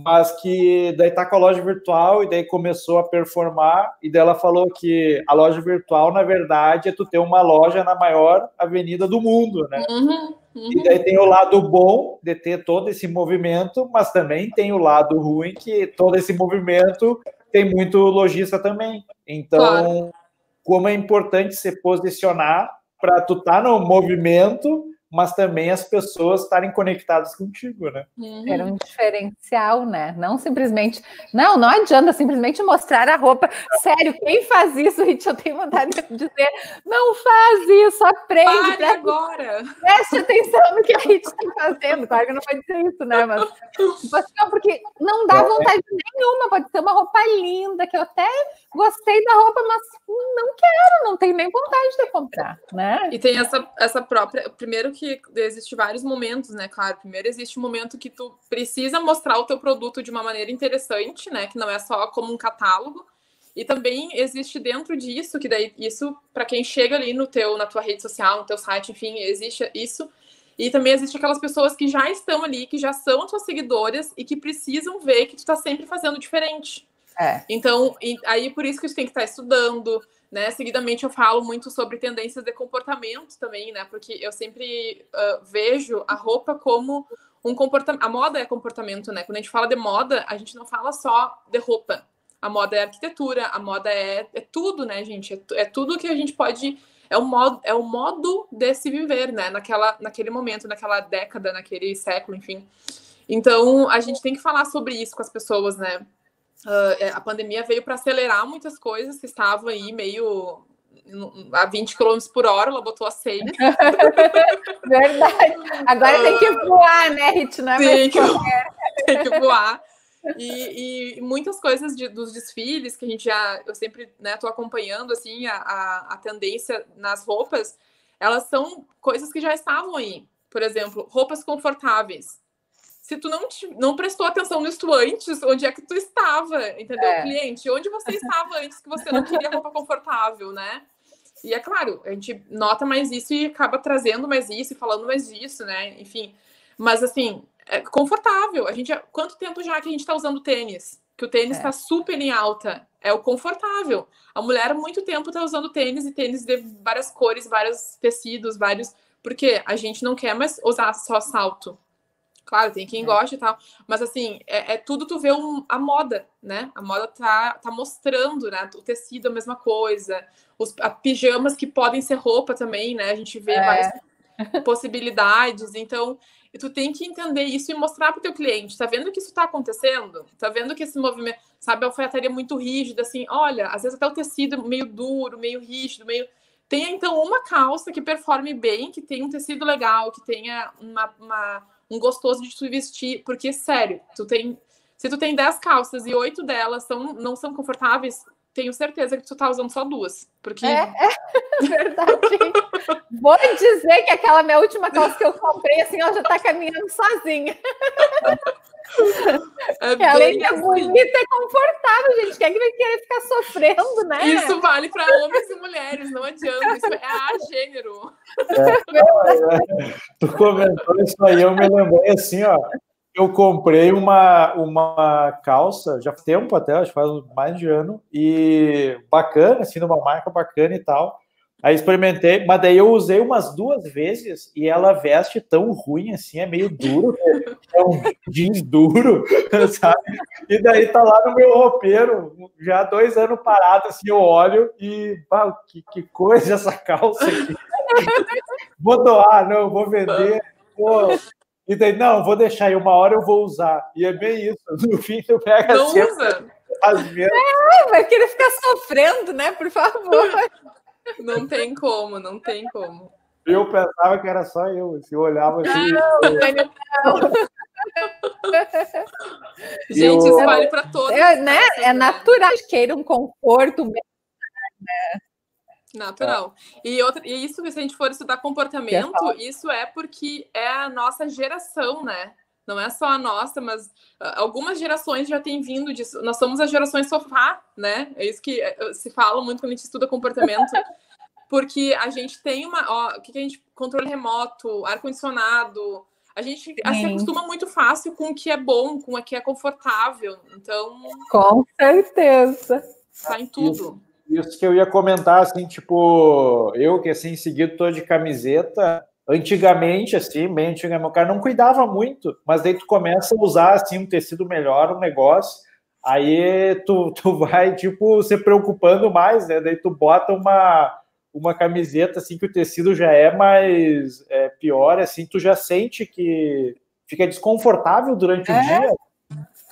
mas que daí tá com a loja virtual e daí começou a performar e daí ela falou que a loja virtual na verdade é tu ter uma loja na maior avenida do mundo, né? Uhum. Uhum. E daí tem o lado bom de ter todo esse movimento, mas também tem o lado ruim que todo esse movimento tem muito lojista também. Então, claro. como é importante se posicionar para tu estar tá no movimento, mas também as pessoas estarem conectadas contigo, né? Uhum. Era um diferencial, né? Não simplesmente, não, não adianta simplesmente mostrar a roupa. Sério, quem faz isso, Rit, eu tenho vontade de dizer, não faz isso, aprende. Pare agora. Preste atenção no que a Rit está fazendo. Claro que não pode dizer isso, né? Mas, tipo assim, não, porque não dá vontade nenhuma, pode ser uma roupa linda, que eu até gostei da roupa, mas não quero, não tenho nem vontade de comprar, né? E tem essa, essa própria. Primeiro que existe vários momentos, né? Claro, primeiro existe um momento que tu precisa mostrar o teu produto de uma maneira interessante, né? Que não é só como um catálogo. E também existe dentro disso, que daí isso, para quem chega ali no teu, na tua rede social, no teu site, enfim, existe isso. E também existe aquelas pessoas que já estão ali, que já são tuas seguidoras e que precisam ver que tu tá sempre fazendo diferente. É. Então, aí por isso que tu tem que estar tá estudando, né? Seguidamente eu falo muito sobre tendências de comportamento também, né? Porque eu sempre uh, vejo a roupa como um comportamento. A moda é comportamento, né? Quando a gente fala de moda, a gente não fala só de roupa. A moda é arquitetura, a moda é, é tudo, né, gente? É, é tudo que a gente pode. É o modo, é o modo de se viver, né? Naquela, naquele momento, naquela década, naquele século, enfim. Então, a gente tem que falar sobre isso com as pessoas, né? Uh, a pandemia veio para acelerar muitas coisas que estavam aí meio a 20 km por hora, ela botou a 100. [laughs] Verdade. Agora uh, tem que voar, né, Rit? Não é tem, que, [laughs] tem que voar. E, e, muitas coisas de, dos desfiles que a gente já, eu sempre né, tô acompanhando assim a, a, a tendência nas roupas, elas são coisas que já estavam aí. Por exemplo, roupas confortáveis se tu não, te, não prestou atenção nisso antes, onde é que tu estava, entendeu? É. Cliente, onde você estava antes que você não queria roupa confortável, né? E é claro, a gente nota mais isso e acaba trazendo mais isso e falando mais disso, né? Enfim, mas assim, é confortável. A gente, quanto tempo já que a gente está usando tênis? Que o tênis está é. super em alta. É o confortável. A mulher há muito tempo está usando tênis e tênis de várias cores, vários tecidos, vários. Porque a gente não quer mais usar só salto. Claro, tem quem é. gosta e tal. Mas assim, é, é tudo tu vê um, a moda, né? A moda tá, tá mostrando, né? O tecido é a mesma coisa. Os a, pijamas que podem ser roupa também, né? A gente vê é. várias [laughs] possibilidades. Então, tu tem que entender isso e mostrar para o teu cliente. Tá vendo que isso está acontecendo? Tá vendo que esse movimento, sabe, a alfaiataria é muito rígida, assim, olha, às vezes até o tecido meio duro, meio rígido, meio. Tenha então uma calça que performe bem, que tenha um tecido legal, que tenha uma, uma um gostoso de tu vestir, porque sério, tu tem, se tu tem 10 calças e oito delas são, não são confortáveis, tenho certeza que tu tá usando só duas, porque é, é [laughs] verdade. Vou dizer que aquela minha última calça que eu comprei assim, ela já tá caminhando sozinha. [laughs] É Além de assim. bonita, é confortável, gente. Quem é que vai querer ficar sofrendo, né? Isso vale para homens e mulheres, não adianta. Isso é a gênero. É, é, tu comentou isso aí, eu me lembrei assim, ó. Eu comprei uma, uma calça, já faz tempo até, acho que faz mais de ano, e bacana, assim, numa marca bacana e tal. Aí experimentei, mas daí eu usei umas duas vezes e ela veste tão ruim assim, é meio duro, é um jeans duro, [laughs] sabe? E daí tá lá no meu roupeiro, já há dois anos parado, assim, eu olho e, pá, que, que coisa essa calça aqui. [laughs] vou doar, não, vou vender, pô. E daí, não, vou deixar aí, uma hora eu vou usar. E é bem isso, [laughs] no fim tu pega Não assim, usa! As É, vai querer ficar sofrendo, né, por favor. Não tem como, não tem como. Eu pensava que era só eu, se eu olhava assim. Não, não. Gente, isso vale para todos. É, né? é natural, queira um conforto. Né? Natural. E, outra, e isso, se a gente for estudar comportamento, isso é porque é a nossa geração, né? Não é só a nossa, mas uh, algumas gerações já têm vindo disso. Nós somos as gerações sofá, né? É isso que uh, se fala muito quando a gente estuda comportamento. [laughs] porque a gente tem uma. Ó, o que, que a gente. Controle remoto, ar-condicionado. A gente se acostuma muito fácil com o que é bom, com o que é confortável. Então. Com certeza. Tá em tudo. Isso, isso que eu ia comentar, assim, tipo, eu que assim, seguido tô de camiseta, Antigamente, assim, bem antigamente, o cara não cuidava muito, mas daí tu começa a usar, assim, um tecido melhor, um negócio, aí tu, [laughs] tu vai, tipo, se preocupando mais, né? Daí tu bota uma, uma camiseta assim que o tecido já é mais é, pior, assim, tu já sente que fica desconfortável durante é. o dia.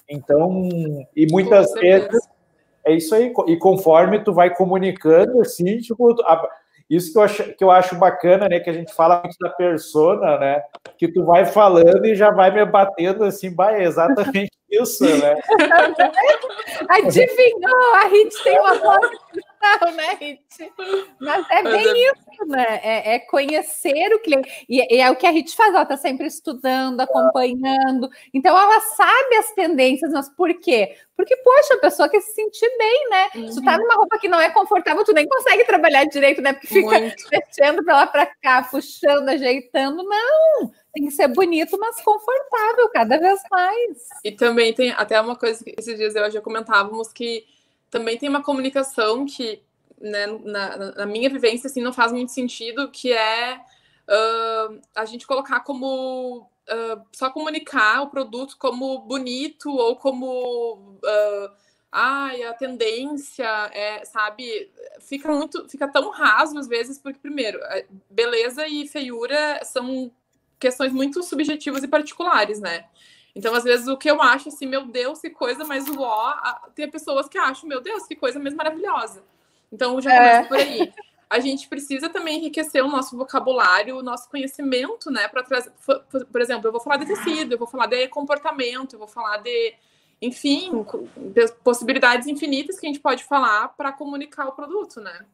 Então, e muitas vezes é isso aí, e conforme tu vai comunicando, assim, tipo, isso que eu, acho, que eu acho bacana, né? Que a gente fala muito da persona, né? Que tu vai falando e já vai me batendo assim, vai, é exatamente isso, né? [laughs] Adivinhou, a gente tem uma voz não, né, Rit? Mas é bem Mas é... isso, né? É, é, conhecer o cliente. E, e, é o que a Rit faz, ela está sempre estudando, acompanhando. Então, ela sabe as tendências, mas por quê? Porque, poxa, a pessoa quer se sentir bem, né? Uhum. Tu tá numa roupa que não é confortável, tu nem consegue trabalhar direito, né? Porque fica Muito. mexendo para lá para cá, puxando, ajeitando. Não! Tem que ser bonito, mas confortável, cada vez mais. E também tem até uma coisa que esses dias eu já comentávamos que também tem uma comunicação que, né, na, na, minha vivência, assim, não faz muito sentido, que é uh, a gente colocar como uh, só comunicar o produto como bonito ou como uh, ai, a tendência é, sabe, fica muito, fica tão raso às vezes, porque primeiro, beleza e feiura são questões muito subjetivas e particulares, né? Então, às vezes, o que eu acho, assim, meu Deus, que coisa mais uó, tem pessoas que acham, meu Deus, que coisa mais maravilhosa. Então, já começa é. por aí. A gente precisa também enriquecer o nosso vocabulário, o nosso conhecimento, né? Para trazer, por exemplo, eu vou falar de tecido, eu vou falar de comportamento, eu vou falar de, enfim, possibilidades infinitas que a gente pode falar para comunicar o produto, né?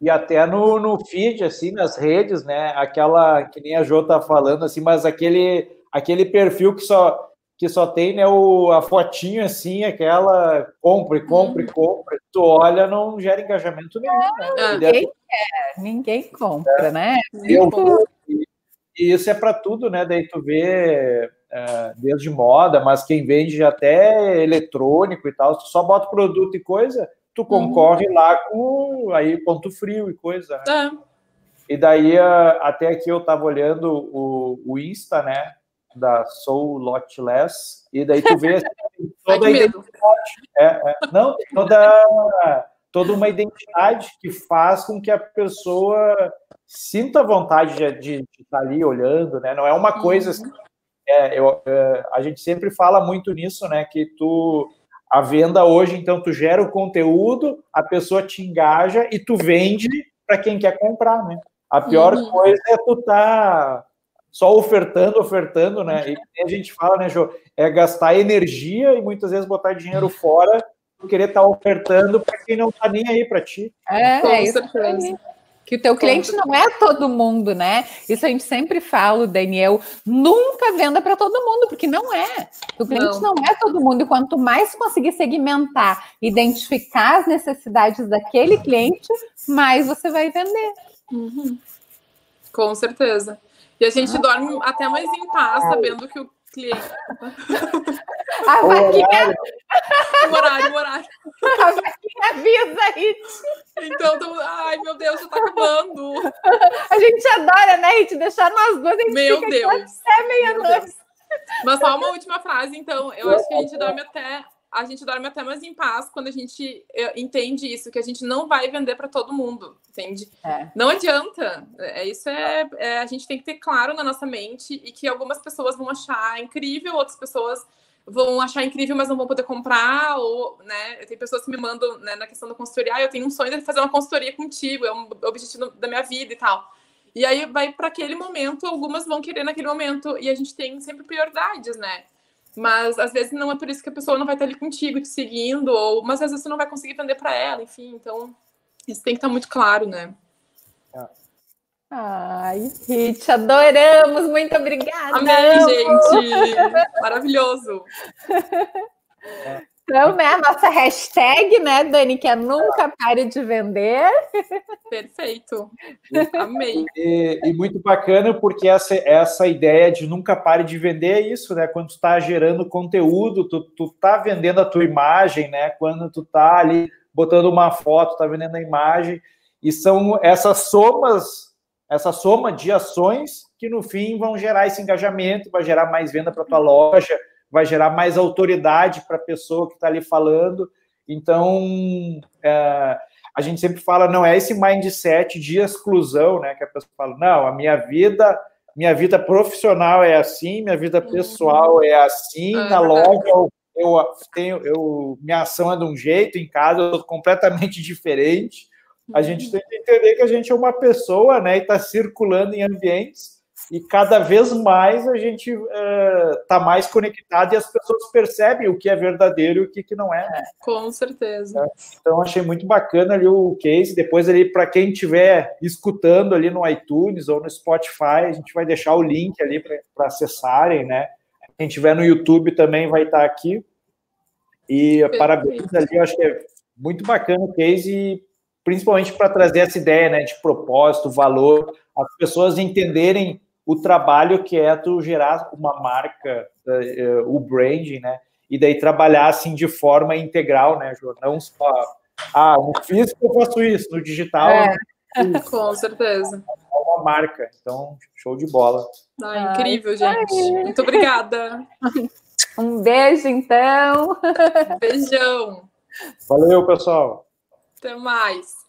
E até no, no feed, assim, nas redes, né? Aquela que nem a Jo tá falando, assim, mas aquele aquele perfil que só que só tem né, o, a fotinho assim, aquela compre, compre, hum. compre. Tu olha, não gera engajamento nenhum. Né? Ah, ninguém quer, ninguém compra, é. né? Eu, e, isso é para tudo, né? Daí tu vê é, desde moda, mas quem vende até eletrônico e tal, tu só bota produto e coisa, tu concorre uhum. lá com aí ponto frio e coisa. Né? É. E daí, até aqui eu tava olhando o, o Insta, né? Da Soul Lotless, e daí tu vê assim, [laughs] toda a identidade. É, é, não, toda, toda uma identidade que faz com que a pessoa sinta vontade de, de, de estar ali olhando, né? Não é uma coisa assim, é, eu, é, a gente sempre fala muito nisso, né? Que tu a venda hoje, então tu gera o conteúdo, a pessoa te engaja e tu vende para quem quer comprar, né? A pior uhum. coisa é tu tá só ofertando, ofertando, né? E a gente fala, né, Jô, é gastar energia e muitas vezes botar dinheiro fora por querer estar tá ofertando para quem não está nem aí para ti. É, é isso. Que o teu cliente não é todo mundo, né? Isso a gente sempre fala, Daniel. Nunca venda para todo mundo, porque não é. O cliente não. não é todo mundo. E quanto mais conseguir segmentar, identificar as necessidades daquele cliente, mais você vai vender. Uhum. Com certeza. E a gente dorme até mais em paz, sabendo que o cliente. A vaquinha. [laughs] O horário, o horário. A vaquinha avisa aí. Então, tô... ai meu Deus, já tá acabando. A gente adora, né, Rit? Deixar nós duas. Gente meu Deus. Até meia-noite. Mas só uma última frase, então. Eu acho que a gente dorme até a gente dorme até mais em paz quando a gente eh, entende isso, que a gente não vai vender para todo mundo, entende? É. Não adianta. É, isso é, é, a gente tem que ter claro na nossa mente e que algumas pessoas vão achar incrível, outras pessoas vão achar incrível, mas não vão poder comprar, ou, né, tem pessoas que me mandam, né, na questão da consultoria, ah, eu tenho um sonho de fazer uma consultoria contigo, é um objetivo da minha vida e tal. E aí vai para aquele momento, algumas vão querer naquele momento, e a gente tem sempre prioridades, né? Mas às vezes não é por isso que a pessoa não vai estar ali contigo, te seguindo, ou mas às vezes você não vai conseguir vender para ela, enfim, então isso tem que estar muito claro, né? Ai, Rit, adoramos, muito obrigada. Amém, gente. Maravilhoso. É. [laughs] Então, né, a nossa hashtag, né, Dani, que é nunca pare de vender. Perfeito. Amei. E, e, muito bacana, porque essa, essa ideia de nunca pare de vender é isso, né? Quando tu está gerando conteúdo, tu, tu tá vendendo a tua imagem, né? Quando tu tá ali botando uma foto, tá vendendo a imagem, e são essas somas, essa soma de ações que no fim vão gerar esse engajamento, vai gerar mais venda para tua loja, vai gerar mais autoridade para a pessoa que está ali falando. Então, é, a gente sempre fala, não é esse mindset de exclusão, né? Que a pessoa fala, não, a minha vida, minha vida profissional é assim, minha vida uhum. pessoal é assim, ah, na loja eu, eu tenho, eu, minha ação é de um jeito, em casa eu sou completamente [laughs] diferente. A gente uhum. tem que entender que a gente é uma pessoa, né? E está circulando em ambientes e cada vez mais a gente está uh, mais conectado e as pessoas percebem o que é verdadeiro e o que, que não é. Né? Com certeza. Então achei muito bacana ali o case. Depois ali para quem estiver escutando ali no iTunes ou no Spotify, a gente vai deixar o link ali para acessarem, né? Quem estiver no YouTube também vai estar tá aqui. E Perfeito. parabéns ali, eu acho que é muito bacana o case, e principalmente para trazer essa ideia né, de propósito, valor, as pessoas entenderem o trabalho que é tu gerar uma marca, uh, o branding, né? E daí trabalhar assim de forma integral, né, João? Não só, ah, no físico eu faço isso, no digital. É. [laughs] Com certeza. É uma marca, então show de bola. Ah, incrível, gente. Muito obrigada. [laughs] Um beijo, então. Beijão. Valeu, pessoal. Até mais.